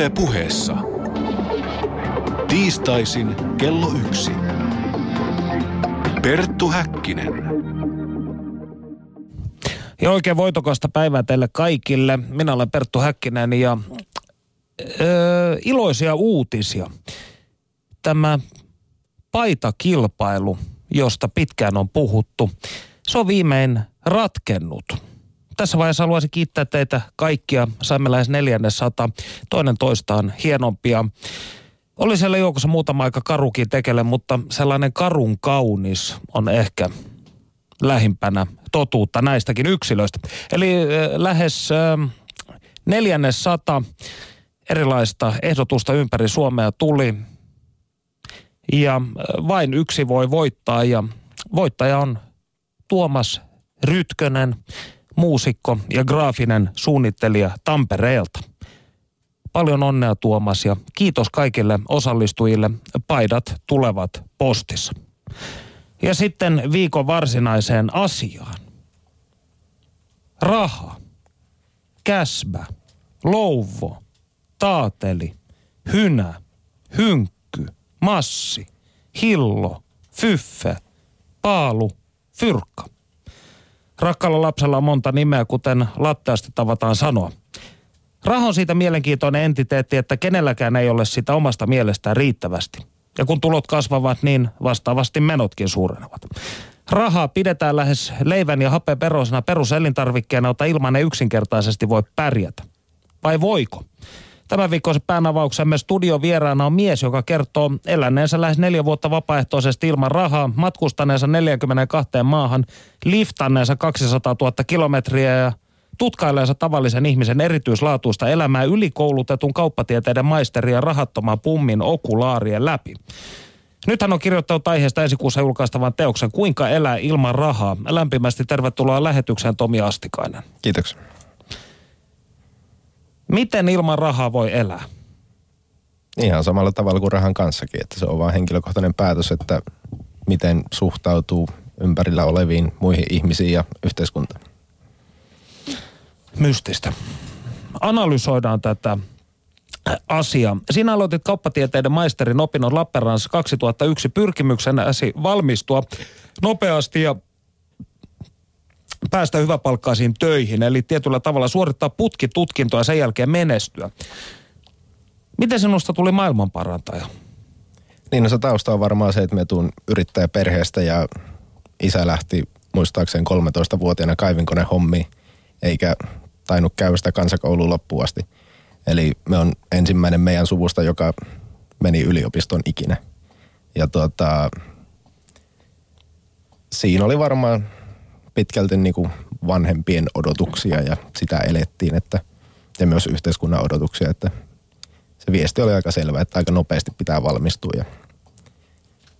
Yle puheessa. Tiistaisin kello yksi. Perttu Häkkinen. Ja oikein voitokasta päivää teille kaikille. Minä olen Perttu Häkkinen ja öö, iloisia uutisia. Tämä paitakilpailu, josta pitkään on puhuttu, se on viimein ratkennut. Tässä vaiheessa haluaisin kiittää teitä kaikkia. Saimme lähes neljännesata, toinen toistaan hienompia. Oli siellä joukossa muutama aika karukin tekele, mutta sellainen karun kaunis on ehkä lähimpänä totuutta näistäkin yksilöistä. Eli äh, lähes äh, neljännes sata erilaista ehdotusta ympäri Suomea tuli. Ja äh, vain yksi voi voittaa ja voittaja on Tuomas Rytkönen, muusikko ja graafinen suunnittelija Tampereelta. Paljon onnea Tuomas ja kiitos kaikille osallistujille. Paidat tulevat postissa. Ja sitten viikon varsinaiseen asiaan. Raha, käsbä, louvo, taateli, hynä, hynkky, massi, hillo, fyffe, paalu, fyrkka. Rakkaalla lapsella on monta nimeä, kuten latteasti tavataan sanoa. Raha on siitä mielenkiintoinen entiteetti, että kenelläkään ei ole sitä omasta mielestään riittävästi. Ja kun tulot kasvavat, niin vastaavasti menotkin suurenevat. Rahaa pidetään lähes leivän ja hapen peruselintarvikkeena, jota ilman ei yksinkertaisesti voi pärjätä. Vai voiko? Tämän viikkoisen päänavauksemme studio vieraana on mies, joka kertoo eläneensä lähes neljä vuotta vapaaehtoisesti ilman rahaa, matkustaneensa 42 maahan, liftanneensa 200 000 kilometriä ja tutkailleensa tavallisen ihmisen erityislaatuista elämää ylikoulutetun kauppatieteiden maisteria rahattoman pummin okulaarien läpi. Nyt hän on kirjoittanut aiheesta ensi kuussa julkaistavan teoksen Kuinka elää ilman rahaa. Lämpimästi tervetuloa lähetykseen Tomi Astikainen. Kiitoksia. Miten ilman rahaa voi elää? Ihan samalla tavalla kuin rahan kanssakin, että se on vain henkilökohtainen päätös, että miten suhtautuu ympärillä oleviin muihin ihmisiin ja yhteiskuntaan. Mystistä. Analysoidaan tätä asiaa. Sinä aloitit kauppatieteiden maisterin opinnot Lappeenrannassa 2001 pyrkimyksenäsi valmistua nopeasti ja päästä hyväpalkkaisiin töihin, eli tietyllä tavalla suorittaa putkitutkintoa ja sen jälkeen menestyä. Miten sinusta tuli maailmanparantaja? Niin no se tausta on varmaan se, että me tuun yrittäjäperheestä ja isä lähti muistaakseni 13-vuotiaana kaivinkone hommi, eikä tainnut käydä sitä kansakouluun loppuun asti. Eli me on ensimmäinen meidän suvusta, joka meni yliopiston ikinä. Ja tuota, siinä oli varmaan pitkälti niin kuin vanhempien odotuksia ja sitä elettiin, että, ja myös yhteiskunnan odotuksia, että se viesti oli aika selvä, että aika nopeasti pitää valmistua ja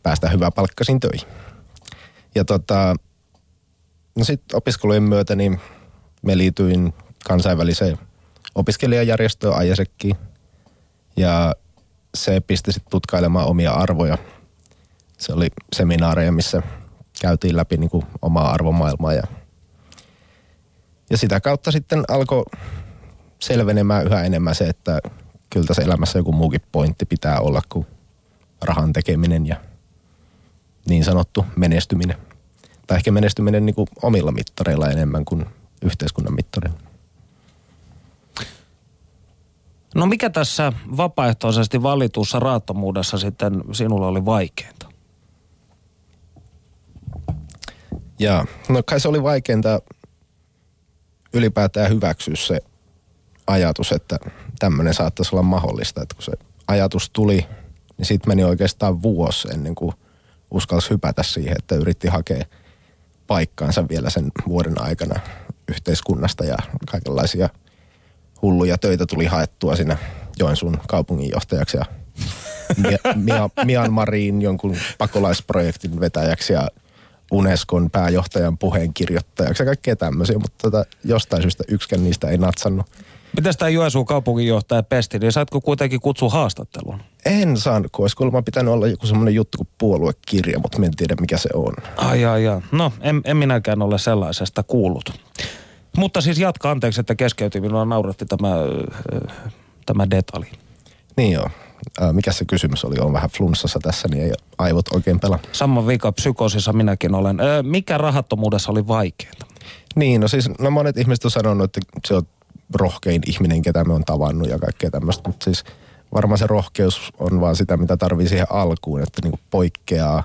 päästä hyvä palkkasin töihin. Ja tota, no sitten opiskelujen myötä niin me liityin kansainväliseen opiskelijajärjestöön Ajasekkiin ja se pisti sitten tutkailemaan omia arvoja. Se oli seminaareja, missä käytiin läpi niin kuin omaa arvomaailmaa ja, ja sitä kautta sitten alkoi selvenemään yhä enemmän se, että kyllä tässä elämässä joku muukin pointti pitää olla kuin rahan tekeminen ja niin sanottu menestyminen. Tai ehkä menestyminen niin kuin omilla mittareilla enemmän kuin yhteiskunnan mittareilla. No mikä tässä vapaaehtoisesti valitussa raattomuudessa sitten sinulla oli vaikeinta? Ja no kai se oli vaikeinta ylipäätään hyväksyä se ajatus, että tämmöinen saattaisi olla mahdollista. Että kun se ajatus tuli, niin sitten meni oikeastaan vuosi ennen kuin uskalsi hypätä siihen, että yritti hakea paikkaansa vielä sen vuoden aikana yhteiskunnasta ja kaikenlaisia hulluja töitä tuli haettua sinne Joensuun kaupunginjohtajaksi ja Myanmariin jonkun pakolaisprojektin vetäjäksi ja Unescon pääjohtajan puheenkirjoittajaksi ja kaikkea tämmöisiä, mutta tota, jostain syystä yksikään niistä ei natsannut. Miten tämä Joensuun kaupunginjohtaja pesti, niin saatko kuitenkin kutsua haastatteluun? En saanut, kun olisi kuulemma pitänyt olla joku semmoinen juttu kuin puoluekirja, mutta en tiedä mikä se on. Ai, ai, ai. No, en, en minäkään ole sellaisesta kuullut. Mutta siis jatka anteeksi, että keskeytin, minua nauratti tämä, tämä detalji. Niin joo. Ää, mikä se kysymys oli? On vähän flunssassa tässä, niin ei aivot oikein pelaa. Sama vika psykoosissa minäkin olen. Mikä rahattomuudessa oli vaikeaa? Niin, no siis no monet ihmiset on sanonut, että se on rohkein ihminen, ketä me on tavannut ja kaikkea tämmöistä. Mutta siis varmaan se rohkeus on vaan sitä, mitä tarvii siihen alkuun, että niinku poikkeaa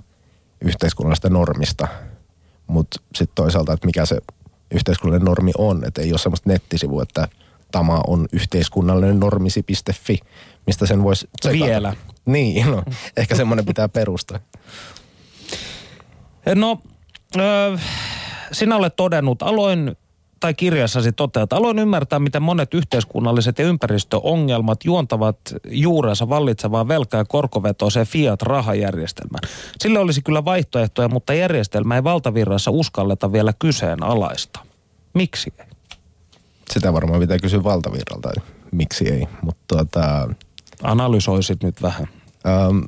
yhteiskunnallisesta normista. Mutta sitten toisaalta, että mikä se yhteiskunnallinen normi on, että ei ole semmoista nettisivua, että Tama on yhteiskunnallinen normisi.fi, mistä sen voisi tsekata. Vielä. Niin, no ehkä semmoinen pitää perustaa. No, ö, sinä olet todennut, aloin tai kirjassasi toteat, aloin ymmärtää, miten monet yhteiskunnalliset ja ympäristöongelmat juontavat juurensa vallitsevaan velka- ja korkovetoiseen fiat-rahajärjestelmään. Sille olisi kyllä vaihtoehtoja, mutta järjestelmä ei valtavirrassa uskalleta vielä kyseenalaista. Miksi ei? Sitä varmaan pitää kysyä valtavirralta, miksi ei. Mutta tuota, Analysoisit nyt vähän. ähm,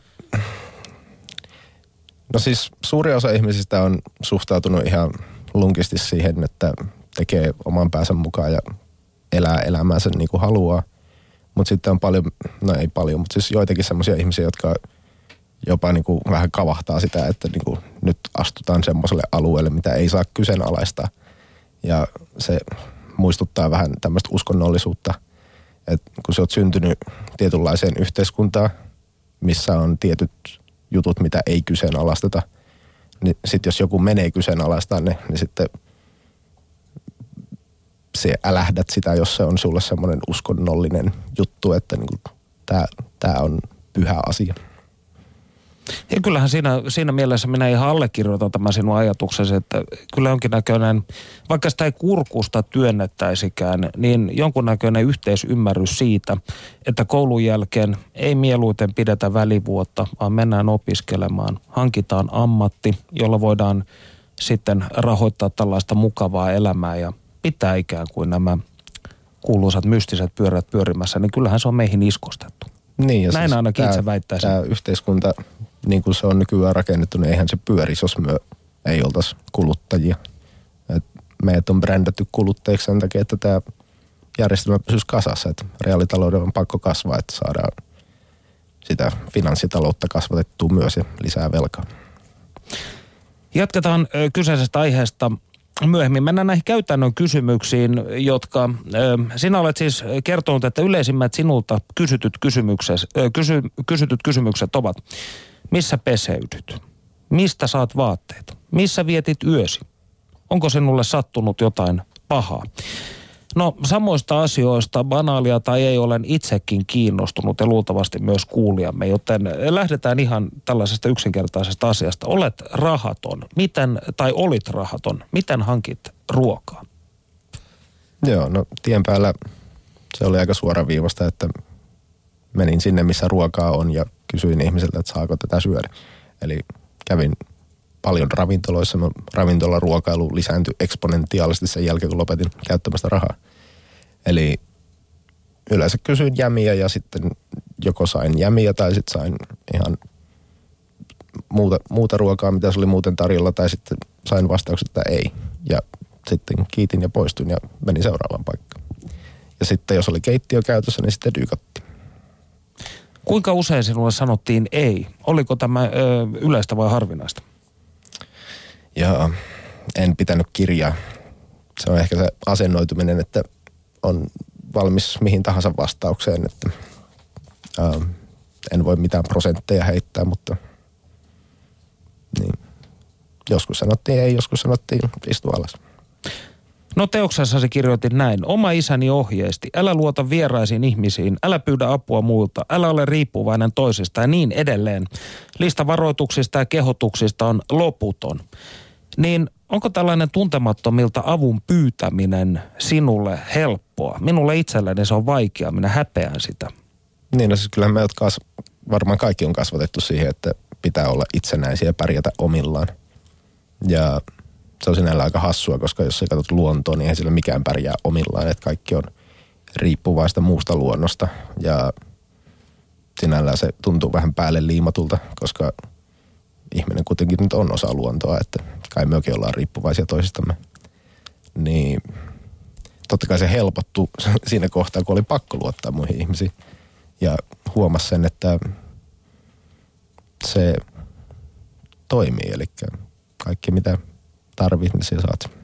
no siis suuri osa ihmisistä on suhtautunut ihan lunkisti siihen, että tekee oman päänsä mukaan ja elää elämäänsä niin kuin haluaa. Mutta sitten on paljon, no ei paljon, mutta siis joitakin semmoisia ihmisiä, jotka jopa niin kuin vähän kavahtaa sitä, että niin kuin nyt astutaan semmoiselle alueelle, mitä ei saa kyseenalaistaa. Ja se muistuttaa vähän tämmöistä uskonnollisuutta, että kun sä oot syntynyt tietynlaiseen yhteiskuntaan, missä on tietyt jutut, mitä ei kyseenalaisteta, niin sitten jos joku menee kyseenalaistaan ne, niin sitten se älähdät sitä, jos se on sulle semmoinen uskonnollinen juttu, että niin tämä on pyhä asia. Ja kyllähän siinä, siinä mielessä minä ihan allekirjoitan tämän sinun ajatuksesi, että kyllä jonkinnäköinen, vaikka sitä ei kurkusta työnnettäisikään, niin jonkunnäköinen yhteisymmärrys siitä, että koulun jälkeen ei mieluiten pidetä välivuotta, vaan mennään opiskelemaan, hankitaan ammatti, jolla voidaan sitten rahoittaa tällaista mukavaa elämää ja pitää ikään kuin nämä kuuluisat mystiset pyörät pyörimässä, niin kyllähän se on meihin iskostettu. Niin, ja Näin ainakin tää, itse väittäisin. Tämä yhteiskunta, niin kuin se on nykyään rakennettu, niin eihän se pyörisi, jos me ei oltaisi kuluttajia. Et meidät on brändätty kuluttajiksi sen takia, että tämä järjestelmä pysyisi kasassa. Että reaalitalouden on pakko kasvaa, että saadaan sitä finanssitaloutta kasvatettua myös ja lisää velkaa. Jatketaan kyseisestä aiheesta myöhemmin. Mennään näihin käytännön kysymyksiin, jotka sinä olet siis kertonut, että yleisimmät sinulta kysytyt, kysymykset, kysy, kysytyt kysymykset ovat, missä peseydyt? Mistä saat vaatteet? Missä vietit yösi? Onko sinulle sattunut jotain pahaa? No samoista asioista, banaalia tai ei, olen itsekin kiinnostunut ja luultavasti myös kuulijamme, joten lähdetään ihan tällaisesta yksinkertaisesta asiasta. Olet rahaton, miten, tai olit rahaton, miten hankit ruokaa? Joo, no tien päällä se oli aika suoraviivasta, että menin sinne, missä ruokaa on ja kysyin ihmiseltä, että saako tätä syödä. Eli kävin paljon ravintoloissa. Ravintolaruokailu lisääntyi eksponentiaalisesti sen jälkeen, kun lopetin käyttämästä rahaa. Eli yleensä kysyin jämiä ja sitten joko sain jämiä tai sitten sain ihan muuta, muuta ruokaa, mitä se oli muuten tarjolla, tai sitten sain vastaukset, että ei. Ja sitten kiitin ja poistuin ja menin seuraavaan paikkaan. Ja sitten jos oli keittiö käytössä, niin sitten dykattiin. Kuinka usein sinulle sanottiin ei? Oliko tämä ö, yleistä vai harvinaista? Ja en pitänyt kirjaa. Se on ehkä se asennoituminen, että on valmis mihin tahansa vastaukseen, että ää, en voi mitään prosentteja heittää, mutta niin. joskus sanottiin ei, joskus sanottiin istu alas. No teoksessasi kirjoitin näin. Oma isäni ohjeisti. Älä luota vieraisiin ihmisiin. Älä pyydä apua muilta. Älä ole riippuvainen toisista ja niin edelleen. Lista varoituksista ja kehotuksista on loputon. Niin onko tällainen tuntemattomilta avun pyytäminen sinulle helppoa? Minulle itselleni se on vaikeaa. Minä häpeän sitä. Niin, no siis kyllähän me kas, varmaan kaikki on kasvatettu siihen, että pitää olla itsenäisiä ja pärjätä omillaan. Ja se on sinällä aika hassua, koska jos sä katsot luontoa, niin ei sillä mikään pärjää omillaan, että kaikki on riippuvaista muusta luonnosta. Ja sinällään se tuntuu vähän päälle liimatulta, koska ihminen kuitenkin nyt on osa luontoa, että kai mekin ollaan riippuvaisia toisistamme. Niin totta kai se helpottu siinä kohtaa, kun oli pakko luottaa muihin ihmisiin. Ja huomasi sen, että se toimii. Eli kaikki mitä tarvit, niin sä saat.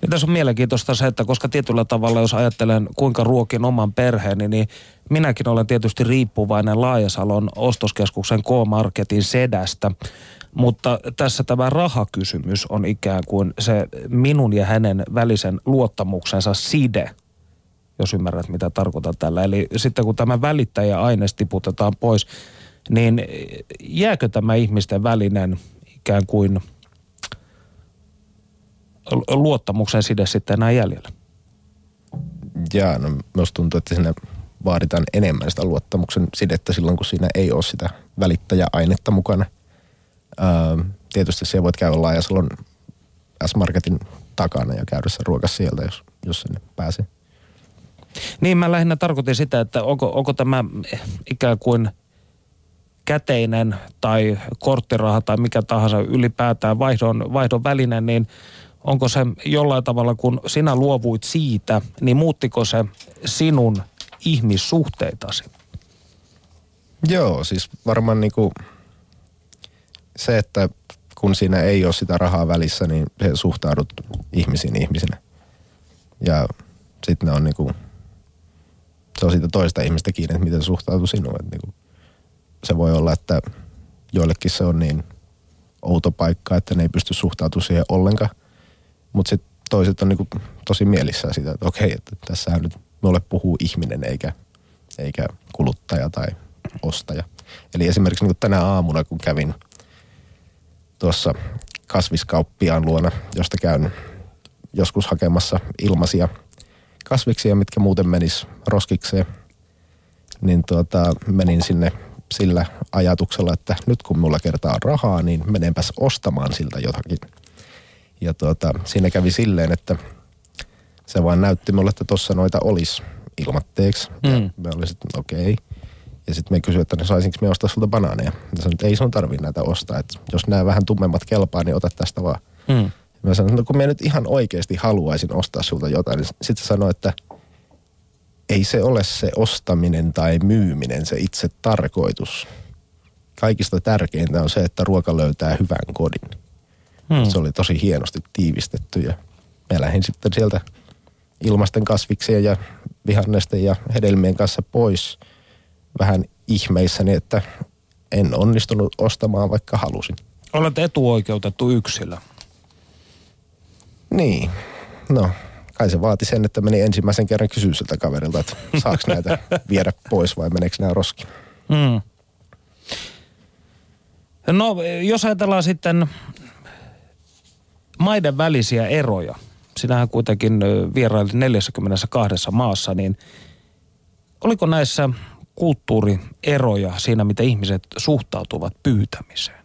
Niin tässä on mielenkiintoista se, että koska tietyllä tavalla, jos ajattelen kuinka ruokin oman perheeni, niin minäkin olen tietysti riippuvainen Laajasalon ostoskeskuksen K-Marketin sedästä. Mutta tässä tämä rahakysymys on ikään kuin se minun ja hänen välisen luottamuksensa side, jos ymmärrät mitä tarkoitan tällä. Eli sitten kun tämä välittäjäaines tiputetaan pois, niin jääkö tämä ihmisten välinen ikään kuin luottamuksen side sitten enää jäljellä? Jaa, no minusta tuntuu, että siinä vaaditaan enemmän sitä luottamuksen sidettä silloin, kun siinä ei ole sitä välittäjäainetta mukana. Öö, tietysti siellä voit käydä Laajasalon S-Marketin takana ja käydä se ruokas sieltä, jos, jos sinne pääsee. Niin, mä lähinnä tarkoitin sitä, että onko, onko tämä ikään kuin käteinen tai korttiraha tai mikä tahansa ylipäätään vaihdon, vaihdon väline, niin onko se jollain tavalla, kun sinä luovuit siitä, niin muuttiko se sinun ihmissuhteitasi? Joo, siis varmaan niinku se, että kun siinä ei ole sitä rahaa välissä, niin se suhtaudut ihmisiin ihmisinä. Ja sitten ne on niinku, se on siitä toista ihmistä kiinni, että miten suhtautuu sinuun. Et niinku, se voi olla, että joillekin se on niin outo paikka, että ne ei pysty suhtautumaan siihen ollenkaan. Mutta sitten toiset on niinku tosi mielissään siitä, että okei, että tässähän nyt mulle puhuu ihminen eikä, eikä kuluttaja tai ostaja. Eli esimerkiksi niin tänä aamuna, kun kävin tuossa kasviskauppiaan luona, josta käyn joskus hakemassa ilmaisia kasviksia, mitkä muuten menis roskikseen, niin tuota, menin sinne sillä ajatuksella, että nyt kun mulla kertaa rahaa, niin menenpäs ostamaan siltä jotakin. Ja tuota, siinä kävi silleen, että se vaan näytti mulle, että tuossa noita olisi ilmatteeksi. Mm. Ja me sitten, okei. Okay. Ja sitten me kysyi, että ne saisinko me ostaa sulta banaaneja. Ja sanoin, että ei sun tarvii näitä ostaa. Että jos nämä vähän tummemmat kelpaa, niin ota tästä vaan. Mm. Mä sanoin, että no kun mä nyt ihan oikeasti haluaisin ostaa sulta jotain, niin sitten se sanoi, että ei se ole se ostaminen tai myyminen se itse tarkoitus. Kaikista tärkeintä on se, että ruoka löytää hyvän kodin. Hmm. Se oli tosi hienosti tiivistetty ja mä lähdin sitten sieltä ilmasten kasviksien ja vihannesten ja hedelmien kanssa pois vähän ihmeissäni, että en onnistunut ostamaan, vaikka halusin. Olet etuoikeutettu yksilö. Niin, no kai se vaati sen, että meni ensimmäisen kerran kysyä siltä kaverilta, että saaks näitä viedä pois vai meneekö nämä roskiin. Mm. No, jos ajatellaan sitten maiden välisiä eroja, sinähän kuitenkin vierailit 42 maassa, niin oliko näissä kulttuurieroja siinä, miten ihmiset suhtautuvat pyytämiseen?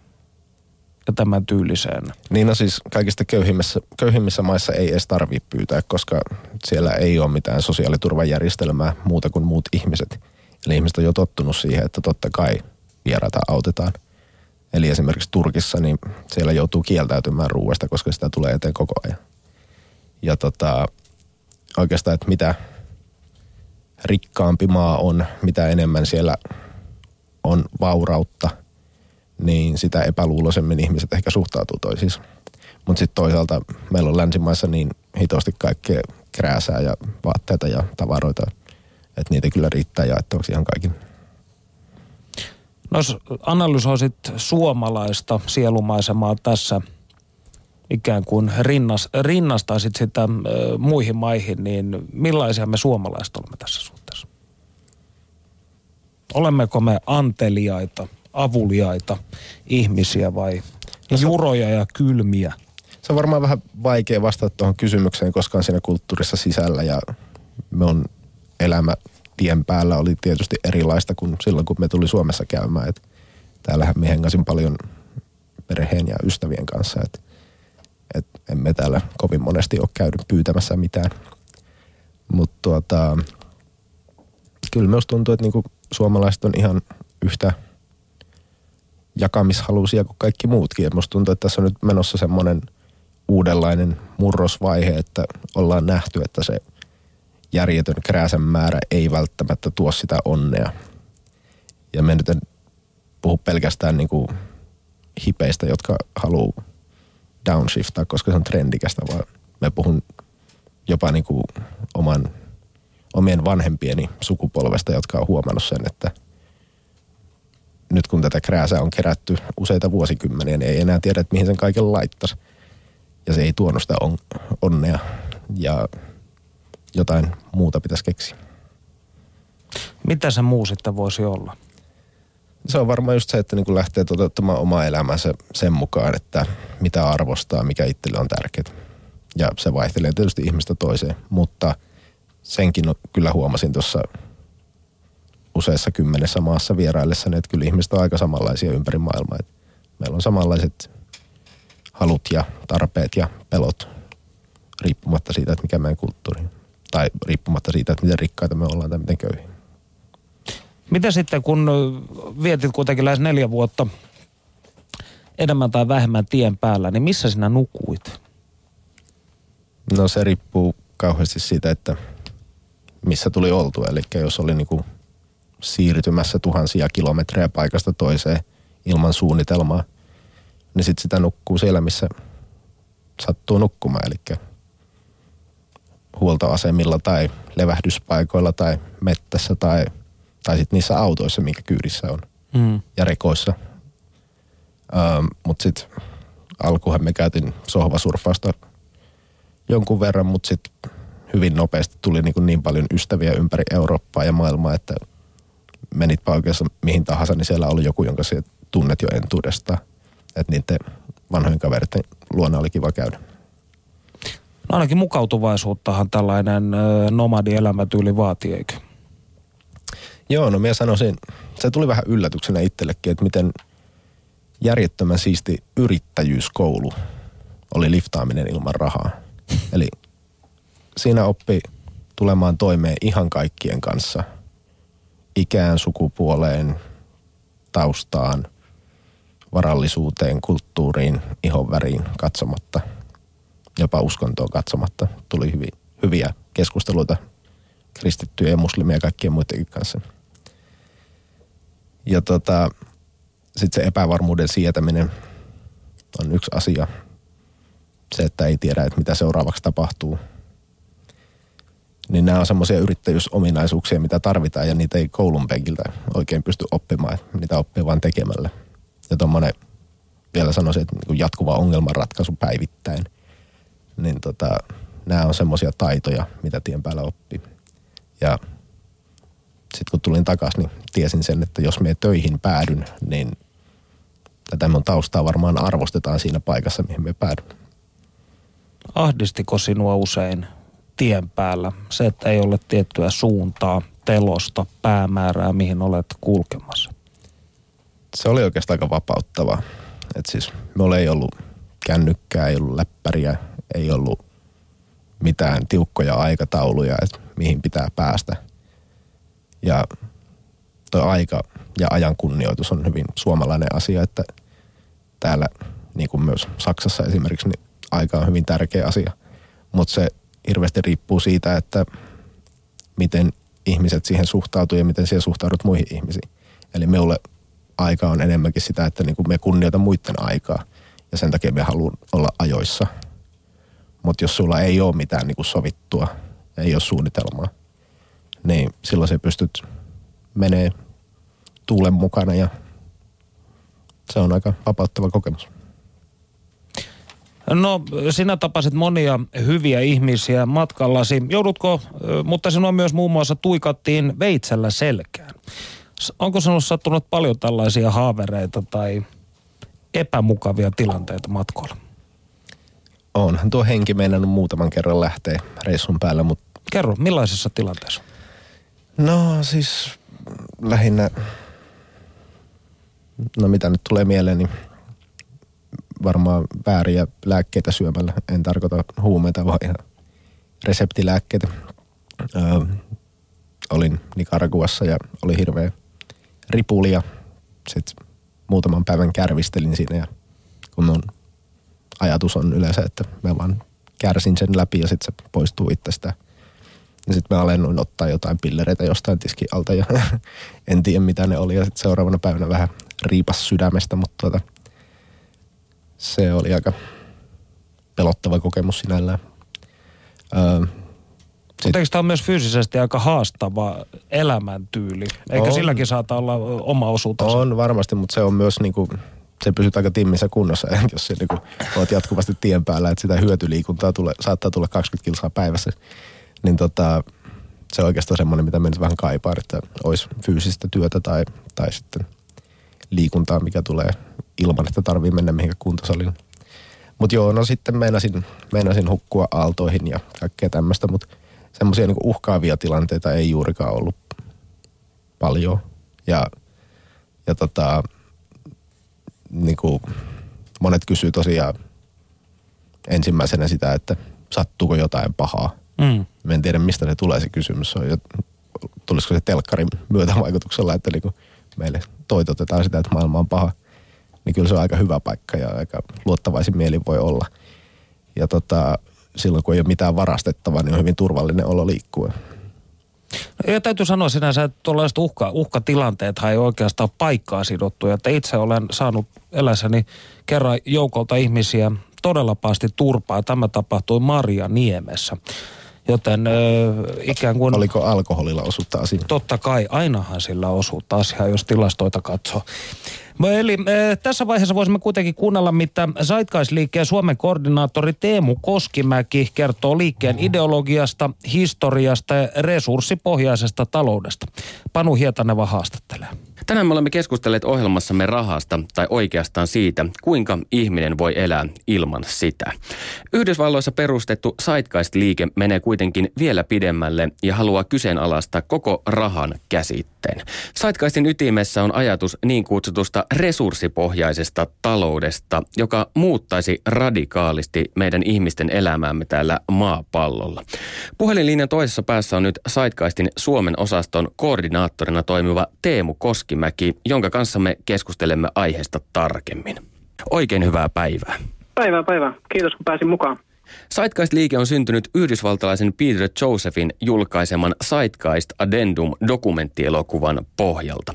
ja tämän tyyliseen. Niin no siis kaikista köyhimmissä, köyhimmissä maissa ei edes tarvitse pyytää, koska siellä ei ole mitään sosiaaliturvajärjestelmää muuta kuin muut ihmiset. Eli ihmiset on jo tottunut siihen, että totta kai vieraita autetaan. Eli esimerkiksi Turkissa, niin siellä joutuu kieltäytymään ruuasta, koska sitä tulee eteen koko ajan. Ja tota, oikeastaan, että mitä rikkaampi maa on, mitä enemmän siellä on vaurautta – niin sitä epäluuloisemmin ihmiset ehkä suhtautuu toisiinsa. Mutta sitten toisaalta meillä on länsimaissa niin hitosti kaikkea krääsää ja vaatteita ja tavaroita, että niitä kyllä riittää jaettavaksi ihan kaikin. No jos analysoisit suomalaista sielumaisemaa tässä ikään kuin rinnas, rinnastaisit sitä äh, muihin maihin, niin millaisia me suomalaiset olemme tässä suhteessa? Olemmeko me anteliaita, avuliaita ihmisiä vai no juroja ja kylmiä? Se on varmaan vähän vaikea vastata tuohon kysymykseen, koska on siinä kulttuurissa sisällä ja me on elämä tien päällä oli tietysti erilaista kuin silloin, kun me tuli Suomessa käymään. Et täällähän me hengasin paljon perheen ja ystävien kanssa, että et emme täällä kovin monesti ole käynyt pyytämässä mitään. Mutta tuota, kyllä myös tuntuu, että niinku suomalaiset on ihan yhtä – jakamishaluisia kuin kaikki muutkin. Et musta tuntuu, että tässä on nyt menossa semmoinen uudenlainen murrosvaihe, että ollaan nähty, että se järjetön krääsän määrä ei välttämättä tuo sitä onnea. Ja me nyt en puhu pelkästään niin kuin hipeistä, jotka haluaa downshiftaa, koska se on trendikästä, vaan me puhun jopa niin kuin oman, omien vanhempieni sukupolvesta, jotka on huomannut sen, että nyt kun tätä krääsää on kerätty useita vuosikymmeniä, niin ei enää tiedä, että mihin sen kaiken laittaisi. Ja se ei tuonut sitä on, onnea ja jotain muuta pitäisi keksiä. Mitä se muu sitten voisi olla? Se on varmaan just se, että niin kun lähtee toteuttamaan omaa elämänsä sen mukaan, että mitä arvostaa, mikä itselle on tärkeää. Ja se vaihtelee tietysti ihmistä toiseen, mutta senkin kyllä huomasin tuossa useassa kymmenessä maassa vieraillessa, että kyllä ihmiset on aika samanlaisia ympäri maailmaa. Että meillä on samanlaiset halut ja tarpeet ja pelot riippumatta siitä, että mikä meidän kulttuuri Tai riippumatta siitä, että miten rikkaita me ollaan tai miten köyhiä. Mitä sitten, kun vietit kuitenkin lähes neljä vuotta enemmän tai vähemmän tien päällä, niin missä sinä nukuit? No se riippuu kauheasti siitä, että missä tuli oltu. Eli jos oli niinku siirtymässä tuhansia kilometrejä paikasta toiseen ilman suunnitelmaa, niin sitten sitä nukkuu siellä, missä sattuu nukkumaan. Eli huoltoasemilla tai levähdyspaikoilla tai mettässä tai, tai sitten niissä autoissa, mikä kyydissä on. Mm. Ja rekoissa. Ähm, mutta sitten alkuhan me käytin sohvasurfausta jonkun verran, mutta sitten hyvin nopeasti tuli niin, niin paljon ystäviä ympäri Eurooppaa ja maailmaa, että menit oikeassa mihin tahansa, niin siellä oli joku, jonka sä tunnet jo entuudestaan. Että niiden vanhojen kaveritten luona oli kiva käydä. No ainakin mukautuvaisuuttahan tällainen nomadi-elämätyyli vaatii, eikö? Joo, no minä sanoisin, se tuli vähän yllätyksenä itsellekin, että miten järjettömän siisti yrittäjyyskoulu oli liftaaminen ilman rahaa. Eli siinä oppi tulemaan toimeen ihan kaikkien kanssa. Ikään, sukupuoleen, taustaan, varallisuuteen, kulttuuriin, ihonväriin katsomatta, jopa uskontoon katsomatta. Tuli hyvin, hyviä keskusteluita kristittyjä ja muslimia ja kaikkien muidenkin kanssa. Ja tota, sitten se epävarmuuden sietäminen on yksi asia. Se, että ei tiedä, että mitä seuraavaksi tapahtuu. Niin nämä on semmoisia yrittäjyysominaisuuksia, mitä tarvitaan ja niitä ei koulun penkiltä oikein pysty oppimaan. Niitä oppii vain tekemällä. Ja tuommoinen, vielä sanoisin, että niin jatkuva ongelmanratkaisu päivittäin. Niin tota, nämä on semmoisia taitoja, mitä tien päällä oppii. Ja sitten kun tulin takaisin, niin tiesin sen, että jos me töihin päädyn, niin tätä mun taustaa varmaan arvostetaan siinä paikassa, mihin me päädyn. Ahdistiko sinua usein tien päällä se, että ei ole tiettyä suuntaa, telosta, päämäärää, mihin olet kulkemassa? Se oli oikeastaan aika vapauttavaa. että siis me ei ollut kännykkää, ei ollut läppäriä, ei ollut mitään tiukkoja aikatauluja, että mihin pitää päästä. Ja tuo aika ja ajan kunnioitus on hyvin suomalainen asia, että täällä niin kuin myös Saksassa esimerkiksi niin aika on hyvin tärkeä asia. Mutta se hirveästi riippuu siitä, että miten ihmiset siihen suhtautuu ja miten siihen suhtaudut muihin ihmisiin. Eli minulle aika on enemmänkin sitä, että niin kuin me kunnioita muiden aikaa ja sen takia me haluan olla ajoissa. Mutta jos sulla ei ole mitään niin kuin sovittua, ei ole suunnitelmaa, niin silloin se pystyt menee tuulen mukana ja se on aika vapauttava kokemus. No, sinä tapasit monia hyviä ihmisiä matkallasi. Joudutko, mutta sinua myös muun muassa tuikattiin veitsellä selkään. Onko sinulla sattunut paljon tällaisia haavereita tai epämukavia tilanteita matkoilla? Onhan tuo henki meinannut muutaman kerran lähteä reissun päällä, mutta... Kerro, millaisessa tilanteessa? No siis lähinnä, no mitä nyt tulee mieleen, niin varmaan vääriä lääkkeitä syömällä. En tarkoita huumeita, vaan ihan reseptilääkkeitä. Öö, olin Nicaraguassa ja oli hirveä ripuli ja sitten muutaman päivän kärvistelin siinä ja kun mun ajatus on yleensä, että mä vaan kärsin sen läpi ja sitten se poistuu itsestä. Ja sitten mä alennuin ottaa jotain pillereitä jostain tiskin alta ja en tiedä mitä ne oli. Ja sitten seuraavana päivänä vähän riipas sydämestä, mutta tuota, se oli aika pelottava kokemus sinällään. Öö, Mutta eikö tämä on myös fyysisesti aika haastava elämäntyyli? Eikö On. silläkin saata olla oma osuutensa? On varmasti, mutta se on myös niinku, se pysyt aika timmissä kunnossa, jos sä niinku oot jatkuvasti tien päällä, että sitä hyötyliikuntaa tulee, saattaa tulla 20 kilsaa päivässä. Niin tota, se on oikeastaan semmoinen, mitä mä nyt vähän kaipaan, että olisi fyysistä työtä tai, tai sitten liikuntaa, mikä tulee ilman, että tarvii mennä mihinkään kuntosalille. Mutta joo, no sitten meinasin, meinasin hukkua aaltoihin ja kaikkea tämmöistä, mutta semmoisia niinku uhkaavia tilanteita ei juurikaan ollut paljon. Ja, ja tota, niinku, monet kysyy tosiaan ensimmäisenä sitä, että sattuuko jotain pahaa. Mm. Mä en tiedä, mistä se tulee se kysymys. On tulisiko se telkkarin myötävaikutuksella, että niinku meille toitotetaan sitä, että maailma on paha. Niin kyllä se on aika hyvä paikka ja aika luottavaisin mieli voi olla. Ja tota, silloin kun ei ole mitään varastettavaa, niin on hyvin turvallinen olo liikkua. Ja täytyy sanoa sinänsä, että tuollaiset uhka, uhkatilanteethan ei oikeastaan paikkaa sidottuja. Että itse olen saanut elässäni kerran joukolta ihmisiä todella pahasti turpaa. Tämä tapahtui Maria Niemessä. Joten ö, ikään kuin... Oliko alkoholilla osuutta asiaan? Totta kai, ainahan sillä osuutta asiaa, jos tilastoita katsoo. Eli äh, tässä vaiheessa voisimme kuitenkin kuunnella, mitä Zeitgeist-liikkeen Suomen koordinaattori Teemu Koskimäki kertoo liikkeen ideologiasta, historiasta ja resurssipohjaisesta taloudesta. Panu Hietaneva haastattelee. Tänään me olemme keskustelleet ohjelmassamme rahasta tai oikeastaan siitä, kuinka ihminen voi elää ilman sitä. Yhdysvalloissa perustettu Zeitgeist-liike menee kuitenkin vielä pidemmälle ja haluaa kyseenalaistaa koko rahan käsitteen. Zeitgeistin ytimessä on ajatus niin kutsutusta resurssipohjaisesta taloudesta, joka muuttaisi radikaalisti meidän ihmisten elämäämme täällä maapallolla. Puhelinlinjan toisessa päässä on nyt Zeitgeistin Suomen osaston koordinaattorina toimiva Teemu Koskimäki, jonka kanssa me keskustelemme aiheesta tarkemmin. Oikein hyvää päivää. Päivää, päivää. Kiitos kun pääsin mukaan. Zeitgeist-liike on syntynyt yhdysvaltalaisen Peter Josephin julkaiseman Zeitgeist Addendum dokumenttielokuvan pohjalta.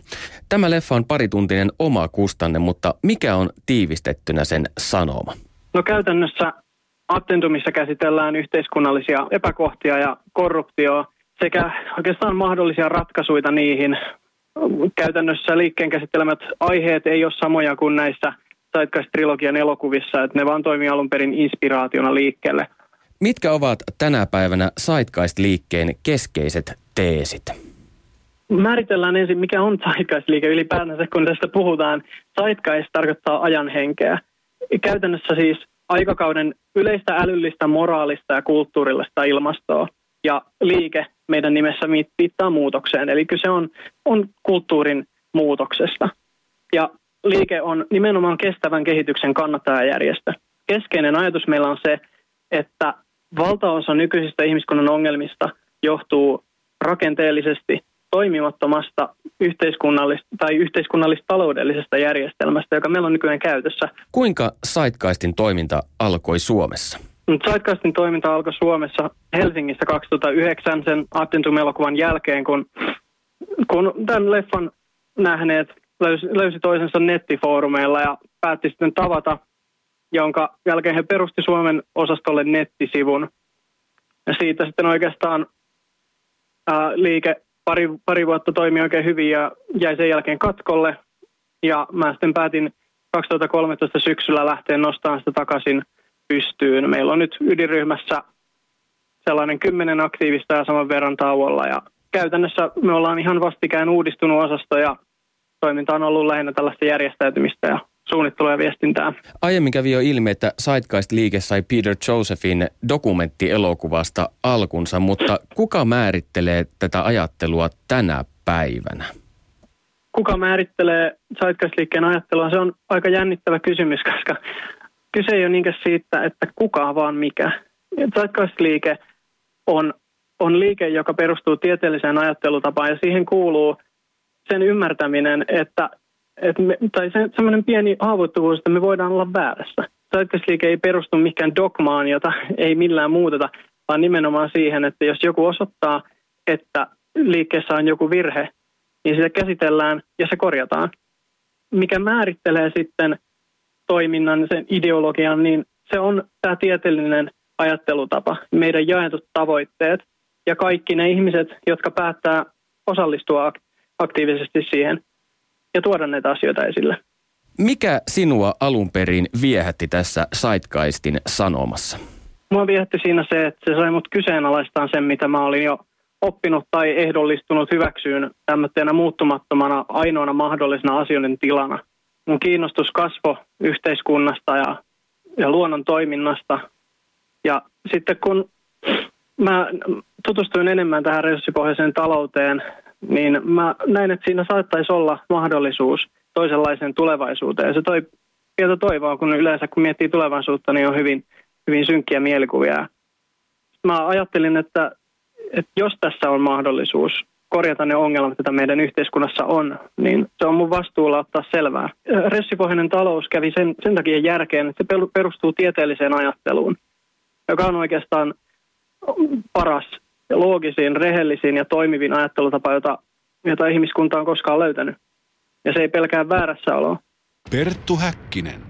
Tämä leffa on parituntinen oma kustanne, mutta mikä on tiivistettynä sen sanoma? No käytännössä Attendumissa käsitellään yhteiskunnallisia epäkohtia ja korruptioa sekä oikeastaan mahdollisia ratkaisuja niihin. Käytännössä liikkeen käsittelemät aiheet ei ole samoja kuin näissä Zeitgeist-trilogian elokuvissa, että ne vaan toimii alun perin inspiraationa liikkeelle. Mitkä ovat tänä päivänä Zeitgeist-liikkeen keskeiset teesit? Määritellään ensin, mikä on Zeitgeist-liike ylipäätänsä, kun tästä puhutaan. Zeitgeist tarkoittaa ajanhenkeä. Käytännössä siis aikakauden yleistä älyllistä, moraalista ja kulttuurillista ilmastoa. Ja liike meidän nimessä viittaa muutokseen, eli kyse on, on kulttuurin muutoksesta. Ja liike on nimenomaan kestävän kehityksen kannattajajärjestö. Keskeinen ajatus meillä on se, että valtaosa nykyisistä ihmiskunnan ongelmista johtuu rakenteellisesti toimimattomasta yhteiskunnallista tai yhteiskunnallis-taloudellisesta järjestelmästä, joka meillä on nykyään käytössä. Kuinka Zeitgeistin toiminta alkoi Suomessa? Zeitgeistin toiminta alkoi Suomessa Helsingissä 2009 sen Attentum-elokuvan jälkeen, kun, kun tämän leffan nähneet löysi, löysi toisensa nettifoorumeilla ja päätti sitten tavata, jonka jälkeen he perusti Suomen osastolle nettisivun. Ja siitä sitten oikeastaan ää, liike pari, pari vuotta toimi oikein hyvin ja jäi sen jälkeen katkolle. Ja mä sitten päätin 2013 syksyllä lähteä nostamaan sitä takaisin pystyyn. Meillä on nyt ydinryhmässä sellainen kymmenen aktiivista ja saman verran tauolla. Ja käytännössä me ollaan ihan vastikään uudistunut osasto ja toiminta on ollut lähinnä tällaista järjestäytymistä ja suunnittelua ja viestintää. Aiemmin kävi jo ilmi, että Zeitgeist-liike sai Peter Josephin dokumenttielokuvasta alkunsa, mutta kuka määrittelee tätä ajattelua tänä päivänä? Kuka määrittelee Zeitgeist-liikkeen ajattelua? Se on aika jännittävä kysymys, koska kyse ei ole niinkään siitä, että kuka vaan mikä. Zeitgeist-liike on, on liike, joka perustuu tieteelliseen ajattelutapaan ja siihen kuuluu sen ymmärtäminen, että, että me, tai se, semmoinen pieni haavoittuvuus, että me voidaan olla väärässä. Zeitgeist-liike ei perustu mikään dogmaan, jota ei millään muuteta. vaan nimenomaan siihen, että jos joku osoittaa, että liikkeessä on joku virhe, niin sitä käsitellään ja se korjataan. Mikä määrittelee sitten toiminnan, sen ideologian, niin se on tämä tieteellinen ajattelutapa, meidän jaetut tavoitteet ja kaikki ne ihmiset, jotka päättää osallistua aktiivisesti siihen ja tuoda näitä asioita esille. Mikä sinua alun perin viehätti tässä Saitkaistin sanomassa? Mua viehätti siinä se, että se sai mut kyseenalaistaan sen, mitä mä olin jo oppinut tai ehdollistunut hyväksyyn tämmöisenä muuttumattomana ainoana mahdollisena asioiden tilana. Mun kiinnostus kasvo yhteiskunnasta ja, ja luonnon toiminnasta. Ja sitten kun mä tutustuin enemmän tähän resurssipohjaiseen talouteen, niin mä näin, että siinä saattaisi olla mahdollisuus toisenlaiseen tulevaisuuteen. Ja se toi pientä toivoa, kun yleensä kun miettii tulevaisuutta, niin on hyvin, hyvin synkkiä mielikuvia. Mä ajattelin, että, että jos tässä on mahdollisuus korjata ne ongelmat, joita meidän yhteiskunnassa on, niin se on mun vastuulla ottaa selvää. Ressipohjainen talous kävi sen, sen takia järkeen, että se perustuu tieteelliseen ajatteluun, joka on oikeastaan paras ja loogisiin, rehellisiin ja toimiviin ajattelutapa, jota, jota ihmiskunta on koskaan löytänyt. Ja se ei pelkää väärässä oloa. Perttu Häkkinen.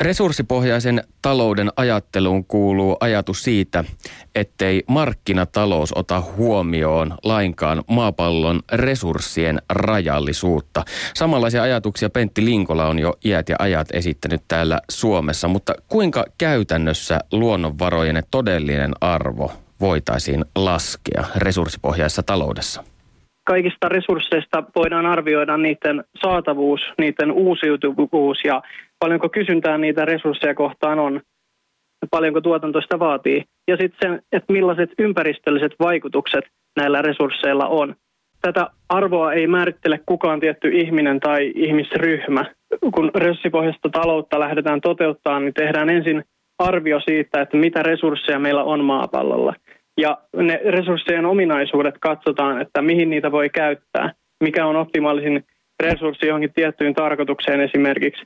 Resurssipohjaisen talouden ajatteluun kuuluu ajatus siitä, ettei markkinatalous ota huomioon lainkaan maapallon resurssien rajallisuutta. Samanlaisia ajatuksia Pentti Linkola on jo iät ja ajat esittänyt täällä Suomessa, mutta kuinka käytännössä luonnonvarojen todellinen arvo voitaisiin laskea resurssipohjaisessa taloudessa? Kaikista resursseista voidaan arvioida niiden saatavuus, niiden uusiutuvuus ja paljonko kysyntää niitä resursseja kohtaan on, paljonko tuotantoista vaatii. Ja sitten se, että millaiset ympäristölliset vaikutukset näillä resursseilla on. Tätä arvoa ei määrittele kukaan tietty ihminen tai ihmisryhmä. Kun resurssipohjaista taloutta lähdetään toteuttamaan, niin tehdään ensin arvio siitä, että mitä resursseja meillä on maapallolla. Ja ne resurssien ominaisuudet katsotaan, että mihin niitä voi käyttää, mikä on optimaalisin resurssi johonkin tiettyyn tarkoitukseen esimerkiksi.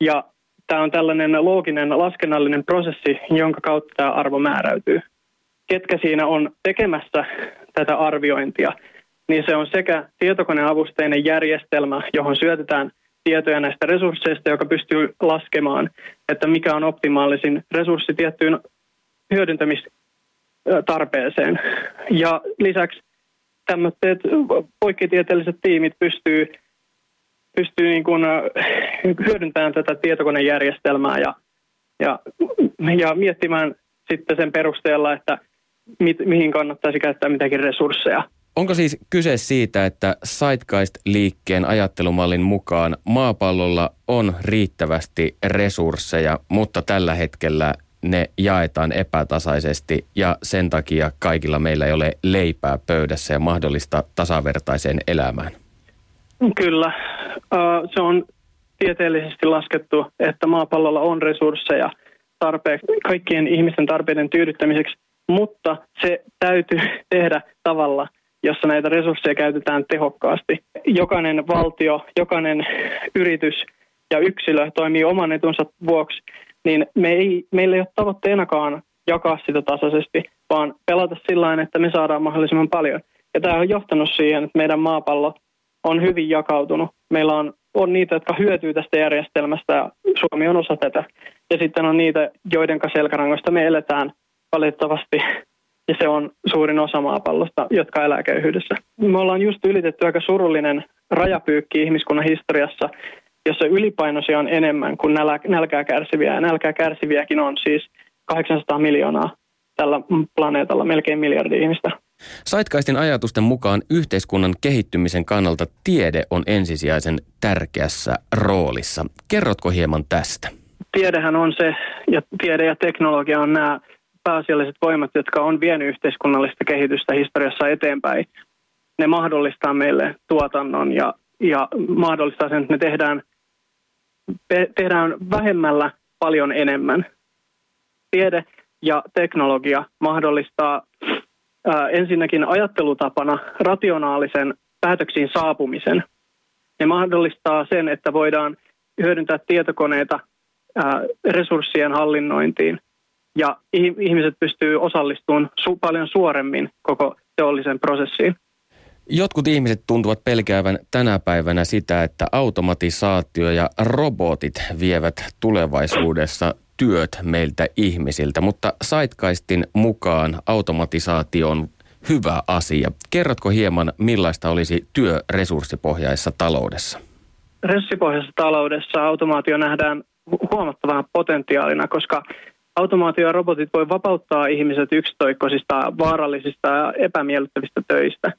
Ja tämä on tällainen looginen laskennallinen prosessi, jonka kautta tämä arvo määräytyy. Ketkä siinä on tekemässä tätä arviointia, niin se on sekä tietokoneavusteinen järjestelmä, johon syötetään tietoja näistä resursseista, joka pystyy laskemaan, että mikä on optimaalisin resurssi tiettyyn hyödyntämistarpeeseen. Ja lisäksi tämmöiset poikkitieteelliset tiimit pystyy pystyy niin kuin hyödyntämään tätä tietokonejärjestelmää ja, ja, ja miettimään sitten sen perusteella, että mi, mihin kannattaisi käyttää mitäkin resursseja. Onko siis kyse siitä, että Zeitgeist-liikkeen ajattelumallin mukaan maapallolla on riittävästi resursseja, mutta tällä hetkellä ne jaetaan epätasaisesti ja sen takia kaikilla meillä ei ole leipää pöydässä ja mahdollista tasavertaiseen elämään? Kyllä, se on tieteellisesti laskettu, että maapallolla on resursseja tarpeeksi kaikkien ihmisten tarpeiden tyydyttämiseksi, mutta se täytyy tehdä tavalla, jossa näitä resursseja käytetään tehokkaasti. Jokainen valtio, jokainen yritys ja yksilö toimii oman etunsa vuoksi, niin me ei, meillä ei ole tavoitteenakaan jakaa sitä tasaisesti, vaan pelata sillä että me saadaan mahdollisimman paljon. Ja tämä on johtanut siihen, että meidän maapallo on hyvin jakautunut. Meillä on, on niitä, jotka hyötyy tästä järjestelmästä ja Suomi on osa tätä. Ja sitten on niitä, joiden selkärangoista me eletään valitettavasti ja se on suurin osa maapallosta, jotka elää köyhyydessä. Me ollaan just ylitetty aika surullinen rajapyykki ihmiskunnan historiassa, jossa ylipainoisia on enemmän kuin nälkää kärsiviä. Ja nälkää kärsiviäkin on siis 800 miljoonaa tällä planeetalla, melkein miljardi ihmistä. Saitkaistin ajatusten mukaan yhteiskunnan kehittymisen kannalta tiede on ensisijaisen tärkeässä roolissa. Kerrotko hieman tästä? Tiedehän on se, ja tiede ja teknologia on nämä pääasialliset voimat, jotka on vienyt yhteiskunnallista kehitystä historiassa eteenpäin. Ne mahdollistaa meille tuotannon ja, ja mahdollistaa sen, että me tehdään, tehdään vähemmällä paljon enemmän. Tiede ja teknologia mahdollistaa ää, ensinnäkin ajattelutapana rationaalisen päätöksiin saapumisen. Ne mahdollistaa sen, että voidaan hyödyntää tietokoneita ää, resurssien hallinnointiin ja ihmiset pystyy osallistumaan su- paljon suoremmin koko teollisen prosessiin. Jotkut ihmiset tuntuvat pelkäävän tänä päivänä sitä, että automatisaatio ja robotit vievät tulevaisuudessa työt meiltä ihmisiltä, mutta Saitkaistin mukaan automatisaatio on hyvä asia. Kerrotko hieman, millaista olisi työ resurssipohjaisessa taloudessa? Resurssipohjaisessa taloudessa automaatio nähdään huomattavana potentiaalina, koska automaatio ja robotit voi vapauttaa ihmiset yksitoikkoisista, vaarallisista ja epämiellyttävistä töistä.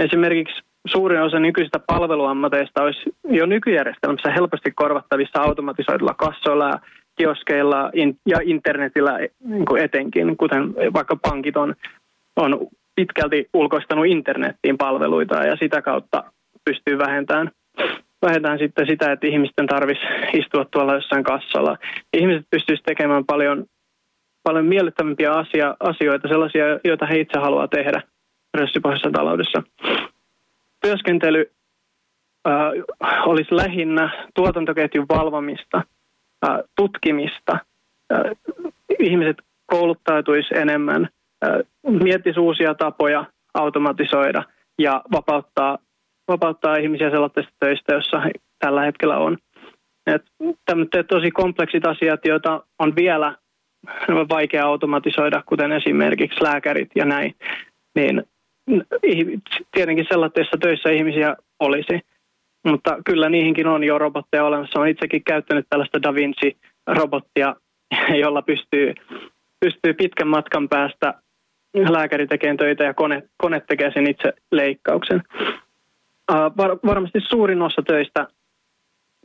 Esimerkiksi suurin osa nykyisistä palveluammateista olisi jo nykyjärjestelmässä helposti korvattavissa automatisoidulla kassoilla kioskeilla ja internetillä niin etenkin, kuten vaikka pankit on, on pitkälti ulkoistanut internettiin palveluita ja sitä kautta pystyy vähentämään, vähentämään sitten sitä, että ihmisten tarvitsisi istua tuolla jossain kassalla. Ihmiset pystyisivät tekemään paljon, paljon miellyttävämpiä asia, asioita, sellaisia, joita he itse haluaa tehdä resurssipohjaisessa taloudessa. Työskentely äh, olisi lähinnä tuotantoketjun valvomista, äh, tutkimista. Äh, ihmiset kouluttautuisi enemmän – miettisi uusia tapoja automatisoida ja vapauttaa, vapauttaa ihmisiä sellaisista töistä, joissa tällä hetkellä on. Et tämmöiset tosi kompleksit asiat, joita on vielä vaikea automatisoida, kuten esimerkiksi lääkärit ja näin, niin tietenkin sellaisissa töissä ihmisiä olisi. Mutta kyllä niihinkin on jo robotteja olemassa. Olen itsekin käyttänyt tällaista Da Vinci-robottia, jolla pystyy, pystyy pitkän matkan päästä lääkäri tekee töitä ja kone, kone tekee sen itse leikkauksen. Var, varmasti suurin osa töistä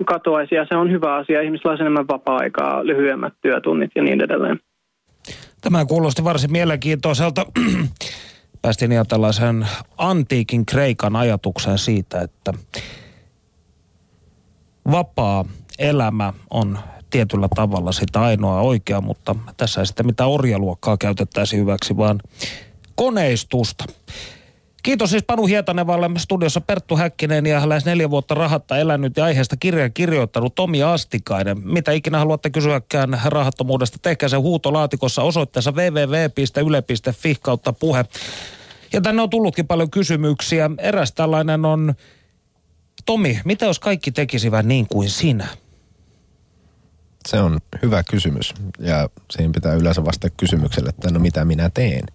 katoaisi ja se on hyvä asia. Ihmisillä on enemmän vapaa-aikaa, lyhyemmät työtunnit ja niin edelleen. Tämä kuulosti varsin mielenkiintoiselta. Päästiin ihan tällaisen antiikin Kreikan ajatuksen siitä, että vapaa elämä on tietyllä tavalla sitä ainoa oikea, mutta tässä ei sitten mitään orjaluokkaa käytettäisi hyväksi, vaan koneistusta. Kiitos siis Panu Hietanevalle studiossa Perttu Häkkinen ja lähes neljä vuotta rahatta elänyt ja aiheesta kirjan kirjoittanut Tomi Astikainen. Mitä ikinä haluatte kysyäkään rahattomuudesta, tehkää se huutolaatikossa osoitteessa www.yle.fi kautta puhe. Ja tänne on tullutkin paljon kysymyksiä. Eräs tällainen on, Tomi, mitä jos kaikki tekisivät niin kuin sinä? Se on hyvä kysymys ja siihen pitää yleensä vastata kysymykselle, että no mitä minä teen.